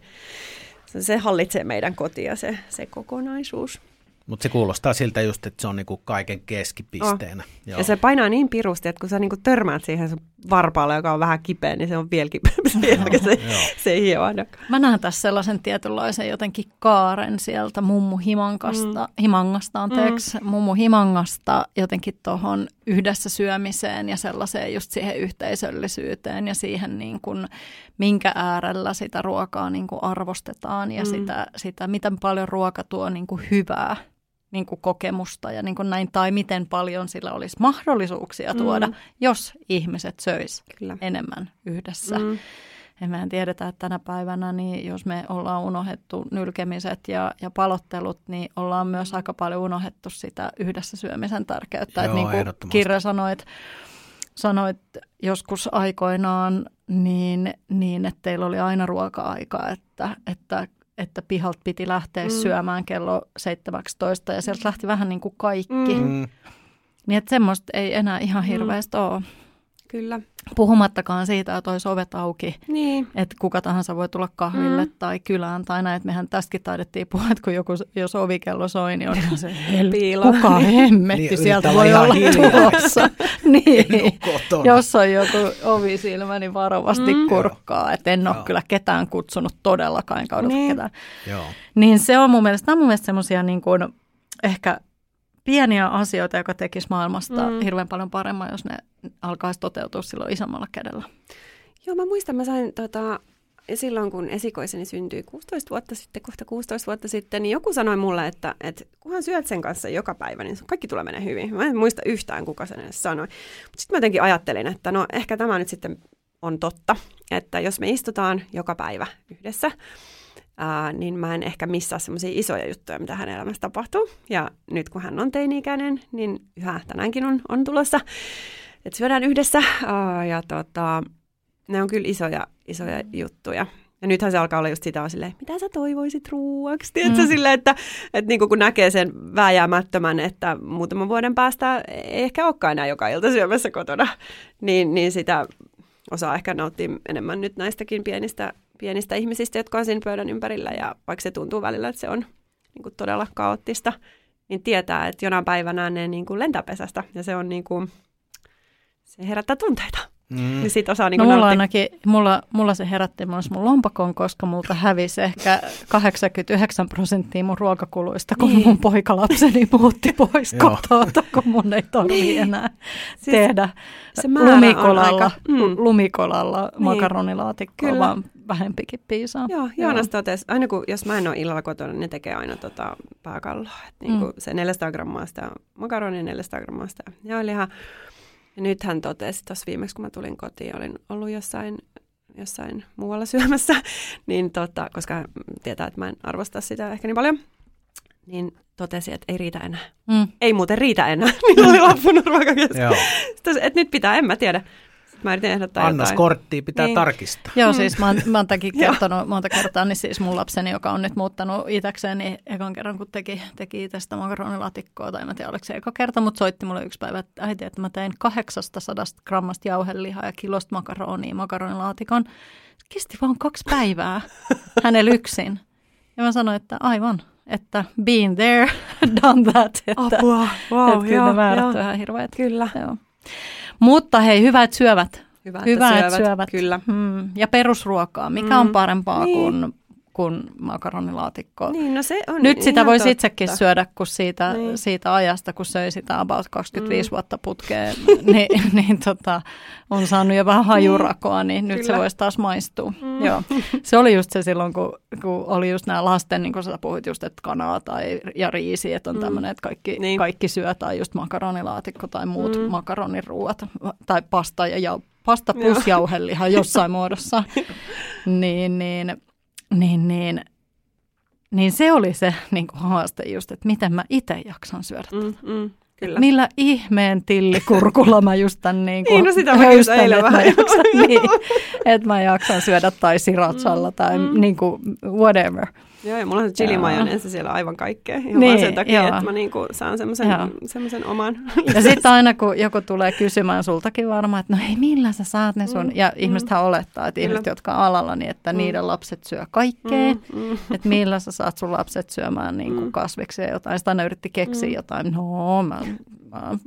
se hallitsee meidän kotia se, se kokonaisuus. Mutta se kuulostaa siltä just, että se on niinku kaiken keskipisteenä. Oh. Ja se painaa niin pirusti, että kun sä niinku törmäät siihen sun varpaalla, joka on vähän kipeä, niin se on vielä kipeämpi, se, se ei hiona. Mä näen tässä sellaisen tietynlaisen jotenkin kaaren sieltä mummu himangasta, mm. himangasta anteeksi, mm. mummu himangasta jotenkin tuohon yhdessä syömiseen ja sellaiseen just siihen yhteisöllisyyteen ja siihen niin kuin, minkä äärellä sitä ruokaa niin kuin arvostetaan ja mm. sitä, sitä, miten paljon ruoka tuo niin kuin hyvää niin kuin kokemusta ja niin kuin näin, tai miten paljon sillä olisi mahdollisuuksia tuoda, mm. jos ihmiset söis Kyllä. enemmän yhdessä. Mm. Ja mehän tiedetään, että tänä päivänä, niin jos me ollaan unohdettu nylkemiset ja, ja palottelut, niin ollaan myös aika paljon unohdettu sitä yhdessä syömisen tärkeyttä. Joo, että niin kuin Kirja sanoi, että sanoit joskus aikoinaan niin, niin, että teillä oli aina ruoka-aika, että, että että pihalta piti lähteä Mm. syömään kello 17 ja sieltä lähti vähän niin kuin kaikki. Mm. Mm. Mm. Niin että semmoista ei enää ihan Mm. hirveästi mm. ole. Kyllä. Puhumattakaan siitä, että olisi ovet auki, Niin. että kuka tahansa voi tulla kahville Mm. tai kylään tai näin. Että mehän tästäkin taidettiin puhua, että kun joku, jos ovikello soi, niin on se <laughs> hel- Piilo. kuka hemmetti Niin, sieltä voi olla hiljaa. tulossa. <laughs> niin. Jos on joku ovisilmä, niin varovasti Mm. kurkkaa. Että en ole Joo. kyllä ketään kutsunut todellakaan, enkä Niin. ketään. Joo. Niin se on mun mielestä, nämä on mun mielestä semmoisia niin kuin ehkä pieniä asioita, joka tekisi maailmasta Mm. hirveän paljon paremman, jos ne alkaisi toteutua silloin isommalla kädellä. Joo, mä muistan, mä sain tota, silloin, kun esikoiseni syntyi 16 vuotta sitten, kohta 16 vuotta sitten, niin joku sanoi mulle, että, että kunhan syöt sen kanssa joka päivä, niin kaikki tulee menee hyvin. Mä en muista yhtään, kuka sen edes sanoi. Mutta sitten mä jotenkin ajattelin, että no ehkä tämä nyt sitten on totta, että jos me istutaan joka päivä yhdessä, ää, niin mä en ehkä missaa semmoisia isoja juttuja, mitä hänen elämässä tapahtuu. Ja nyt kun hän on teini-ikäinen, niin yhä tänäänkin on, on tulossa, että syödään yhdessä. Aa, ja tota, ne on kyllä isoja, isoja juttuja. Ja nythän se alkaa olla just sitä silleen, mitä sä toivoisit ruuaksi? Tiedätkö, Mm. silleen, että, että niin kun näkee sen vääjäämättömän, että muutaman vuoden päästä ei ehkä olekaan enää joka ilta syömässä kotona, niin, niin sitä osaa ehkä nauttia enemmän nyt näistäkin pienistä, pienistä ihmisistä, jotka on siinä pöydän ympärillä. Ja vaikka se tuntuu välillä, että se on niin kuin todella kaoottista, niin tietää, että jonain päivänä ne niin kuin lentää pesästä. Ja se on niin kuin, se herättää tunteita. Mm. Niin sit osaa niin No mulla nauttia. ainakin, mulla, mulla se herätti myös mun lompakon, koska multa hävisi ehkä 89 prosenttia mun ruokakuluista, kun Niin. mun poikalapseni muutti pois Joo. kotoa, kun mun ei tarvii Niin. enää Siis tehdä se lumikolalla, aika- mm. lumikolalla Niin. makaronilaatikkoa, Kyllä. vaan vähempikin piisaa. Joo, Joonas totesi, aina kun, jos mä en ole illalla kotona, niin ne tekee aina tota pääkalloa. Et niin kuin Mm. Se 400 grammaa sitä makaronia, 400 grammaa sitä jauhelihaa. Ja nyt hän totesi tuossa viimeksi, kun mä tulin kotiin, olin ollut jossain, jossain muualla syömässä, <laughs> niin tota, koska hän tietää, että mä en arvosta sitä ehkä niin paljon, niin totesi, että ei riitä enää. Mm. Ei muuten riitä enää, <laughs> niin oli loppunut ruokakeskus. Että nyt pitää, en mä tiedä. Mä yritin ehdottaa jotain. Annoskorttia pitää Niin. tarkistaa. Joo, siis mä oon, mä oon tämäkin <laughs> Joo. kertonut monta kertaa, niin siis mun lapseni, joka on nyt muuttanut itäkseen, niin ekan kerran kun teki, teki itsestä makaronilaatikkoa, tai mä tiedä oliko se eka kerta, mutta soitti mulle yksi päivä, että äiti, että mä tein 800 grammasta jauhelihaa ja kilosta makaronia makaronilaatikon. Kesti vaan kaksi päivää <laughs> hänellä yksin. Ja mä sanoin, että aivan, että been there, <laughs> done that. Että, Apua, wow, että kyllä joo, ne määrät joo. on ihan hirveät. Kyllä. Joo. Mutta hei, hyvät syövät. Hyvä, Hyvä, että että syövät. Kyllä. Mm, ja perusruokaa. Mikä Mm. on parempaa Niin. kuin, kuin makaronilaatikko? Niin, no se on Nyt sitä voisi totta. itsekin syödä, kun siitä, Niin. siitä ajasta, kun söi sitä about 25 Mm. vuotta putkeen, <laughs> niin, niin tota, on saanut jo vähän hajurakoa, niin nyt se voisi taas maistua. Mm. Joo. Se oli just se silloin, kun, kun oli just nämä lasten, niin kuin sä puhuit just, että kanaa tai, ja riisi, että on Mm. tämmöinen, että kaikki, Niin. kaikki syö tai just makaronilaatikko tai muut Mm. makaroniruuat tai pasta ja jau, pasta Joo. plus jauheliha jossain <laughs> muodossa. Niin, niin, niin, niin, niin se oli se <laughs> niin kuin haaste just, että miten mä itse jaksan syödä. Mm, mm, kyllä. Millä ihmeen tillikurkulla mä just tämän <laughs> niin kuin Niin, no sitä höystän, eilen että mä vähän jaksan, joo. <laughs> niin, että mä jaksan syödä tai siratsalla tai mm. niin kuin whatever. Joo, ja mulla on se chili Joo. majoneesi siellä aivan kaikkea. Ihan Niin, vaan sen takia, joo. että mä niinku saan semmoisen, oman. Ja sitten aina kun joku tulee kysymään sultakin varmaan, että no hei, millä sä saat ne sun? Mm, Ja mm. ihmisethän olettaa, että Kyllä. ihmiset, jotka on alalla, niin että Mm. niiden lapset syö kaikkea. Mm, mm. Että millä sä saat sun lapset syömään niin kuin Mm. kasviksia ja jotain. Sitten aina yritti keksiä Mm. jotain. No, mä, mä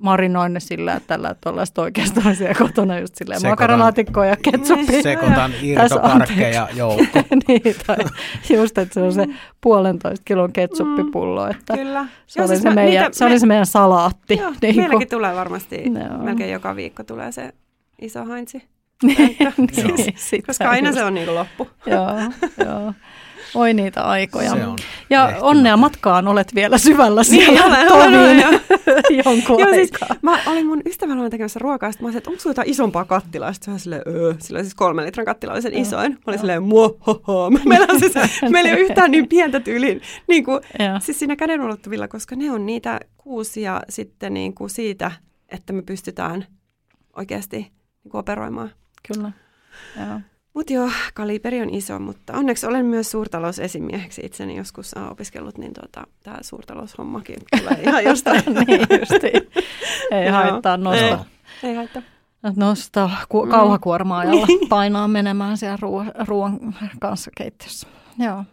marinoin ne sillä, että tällä tuollaista oikeastaan siellä kotona just silleen makaronilaatikkoa ja ketsuppia. Sekoitan irtokarkkeja joukko. <laughs> niin, tai just, että se on se puolentoista kilon ketsuppipullo, että Kyllä. se, Joo, oli siis se, mä- meidän, niitä- se oli se meidän salaatti. Joo, niin meilläkin tulee varmasti, Joo. melkein joka viikko tulee se iso hainsi. <laughs> niin, sitä Koska aina just. se on niinku loppu. Joo, joo. Oi niitä aikoja. Se on Ja onnea matkaan olet vielä syvällä Niin, siellä olen, toviin olen, <laughs> jonkun Joo, siis mä olin mun ystävällä olin tekemässä ruokaa, sitten mä olisin, että onko sulla jotain isompaa kattilaa? Sitten silleen, öö. Sillä oli siis kolmen litran kattila, oli sen isoin. Mä olin silleen, muohoho. Meillä, on siis, <laughs> meillä ei ole yhtään niin pientä tyyliin, niin kuin, siis siinä käden ulottuvilla, koska ne on niitä kuusia sitten niin kuin siitä, että me pystytään oikeasti niin kuin operoimaan. Kyllä. Joo. Mutta joo, kaliberi on iso, mutta onneksi olen myös suurtalousesimieheksi itseni joskus äh, opiskellut, niin tota, tämä suurtaloushommakin tulee ihan <laughs> jostain. niin justi. Ei haittaa nostaa. Ei, ei haittaa. Nostaa ku- kauhakuormaajalla painaa menemään siellä ruoan, ruoan kanssa keittiössä. Joo.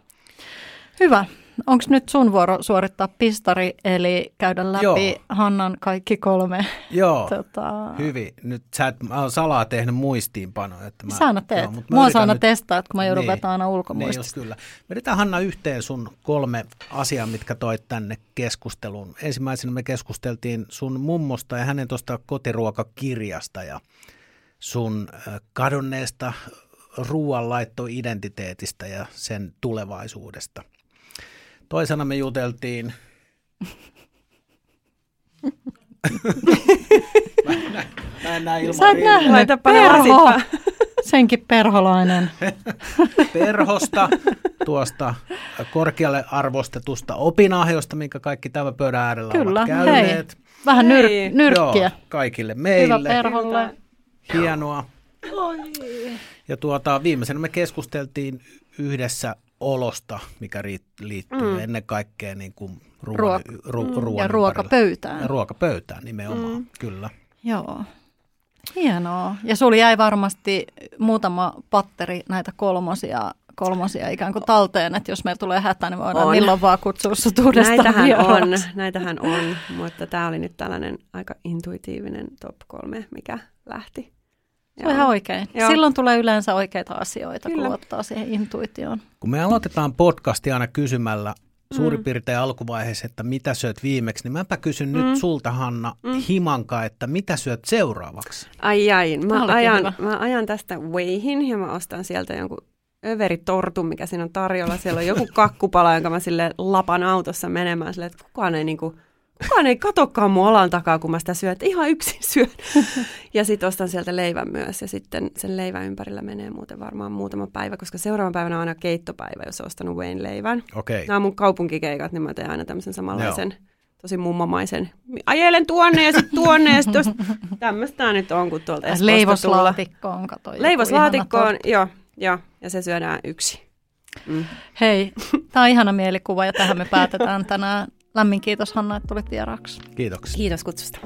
Hyvä. Onko nyt sun vuoro suorittaa pistari, eli käydä läpi Joo. Hannan kaikki kolme? Joo, <laughs> Tota... hyvin. Nyt sä et, mä oon salaa tehnyt muistiinpanoja. Että mä, Sä aina teet. mut mä Mua aina nyt- testaa, että kun mä joudun Niin, vetämään aina Niin ulkomuistista. just kyllä. Vedetään Hanna yhteen sun kolme asiaa, mitkä toit tänne keskusteluun. Ensimmäisenä me keskusteltiin sun mummosta ja hänen tuosta kotiruokakirjasta ja sun kadonneesta ruoanlaittoidentiteetistä ja sen tulevaisuudesta. Toisena me juteltiin Mä en näe Sä et ilman nähnyt. Laitapa ne Perho. <laughs> Senkin perholainen. <laughs> perhosta, tuosta korkealle arvostetusta opinahjosta, minkä kaikki tämän pöydän äärellä Kyllä, ovat käyneet. Vähän Hei. nyr- nyrkkiä. Joo, kaikille Hyvä meille. perholle. Hienoa. Ja tuota, viimeisenä me keskusteltiin yhdessä olosta, mikä liittyy mm. ennen kaikkea niin kuin ruoan, Ruok- ru, mm, ruoan ja ympärillä. ruokapöytään. Ja ruokapöytään nimenomaan, mm. kyllä. Joo. Hienoa. Ja sulla jäi varmasti muutama patteri näitä kolmosia, kolmosia ikään kuin talteen, että jos meillä tulee hätä, niin voidaan On. milloin vaan kutsua sut uudestaan Näitähän on, vieraaksi. näitähän on, mutta tämä oli nyt tällainen aika intuitiivinen top kolme, mikä lähti. Se on ihan oikein. Joo. Silloin tulee yleensä oikeita asioita, Kyllä. kun luottaa siihen intuitioon. Kun me aloitetaan podcasti aina kysymällä suurin piirtein alkuvaiheessa, että mitä syöt viimeksi, niin mäpä kysyn mm. nyt sulta, Hanna, mm. himanka, että mitä syöt seuraavaksi? Ai ai, mä olikin ajan, hyvä. mä ajan tästä Weihin ja mä ostan sieltä jonkun överitortun, mikä siinä on tarjolla. Siellä on joku <laughs> kakkupala, jonka mä sille lapan autossa menemään sille, että kukaan ei niinku, kukaan ei katokaan mun olan takaa, kun mä sitä syön, että ihan yksin syön. <laughs> Ja sitten ostan sieltä leivän myös ja sitten sen leivän ympärillä menee muuten varmaan muutama päivä, koska seuraavan päivänä on aina keittopäivä, jos on ostanut Wayne leivän. Okei. Nämä on mun kaupunkikeikat, niin mä teen aina tämmöisen samanlaisen, tosi mummamaisen, ajelen tuonne ja sitten tuonne ja sitten <laughs> tämmöistä nyt on, kun tuolta Espoosta. Leivoslaatikkoon, kato. joku ihana Leivoslaatikkoon, joo, joo, ja se syödään yksi. Mm. Hei, tämä on ihana mielikuva ja tähän me päätetään tänään. Lämmin kiitos Hanna, että tulit vieraaksi. Kiitoksia. Kiitos kutsusta.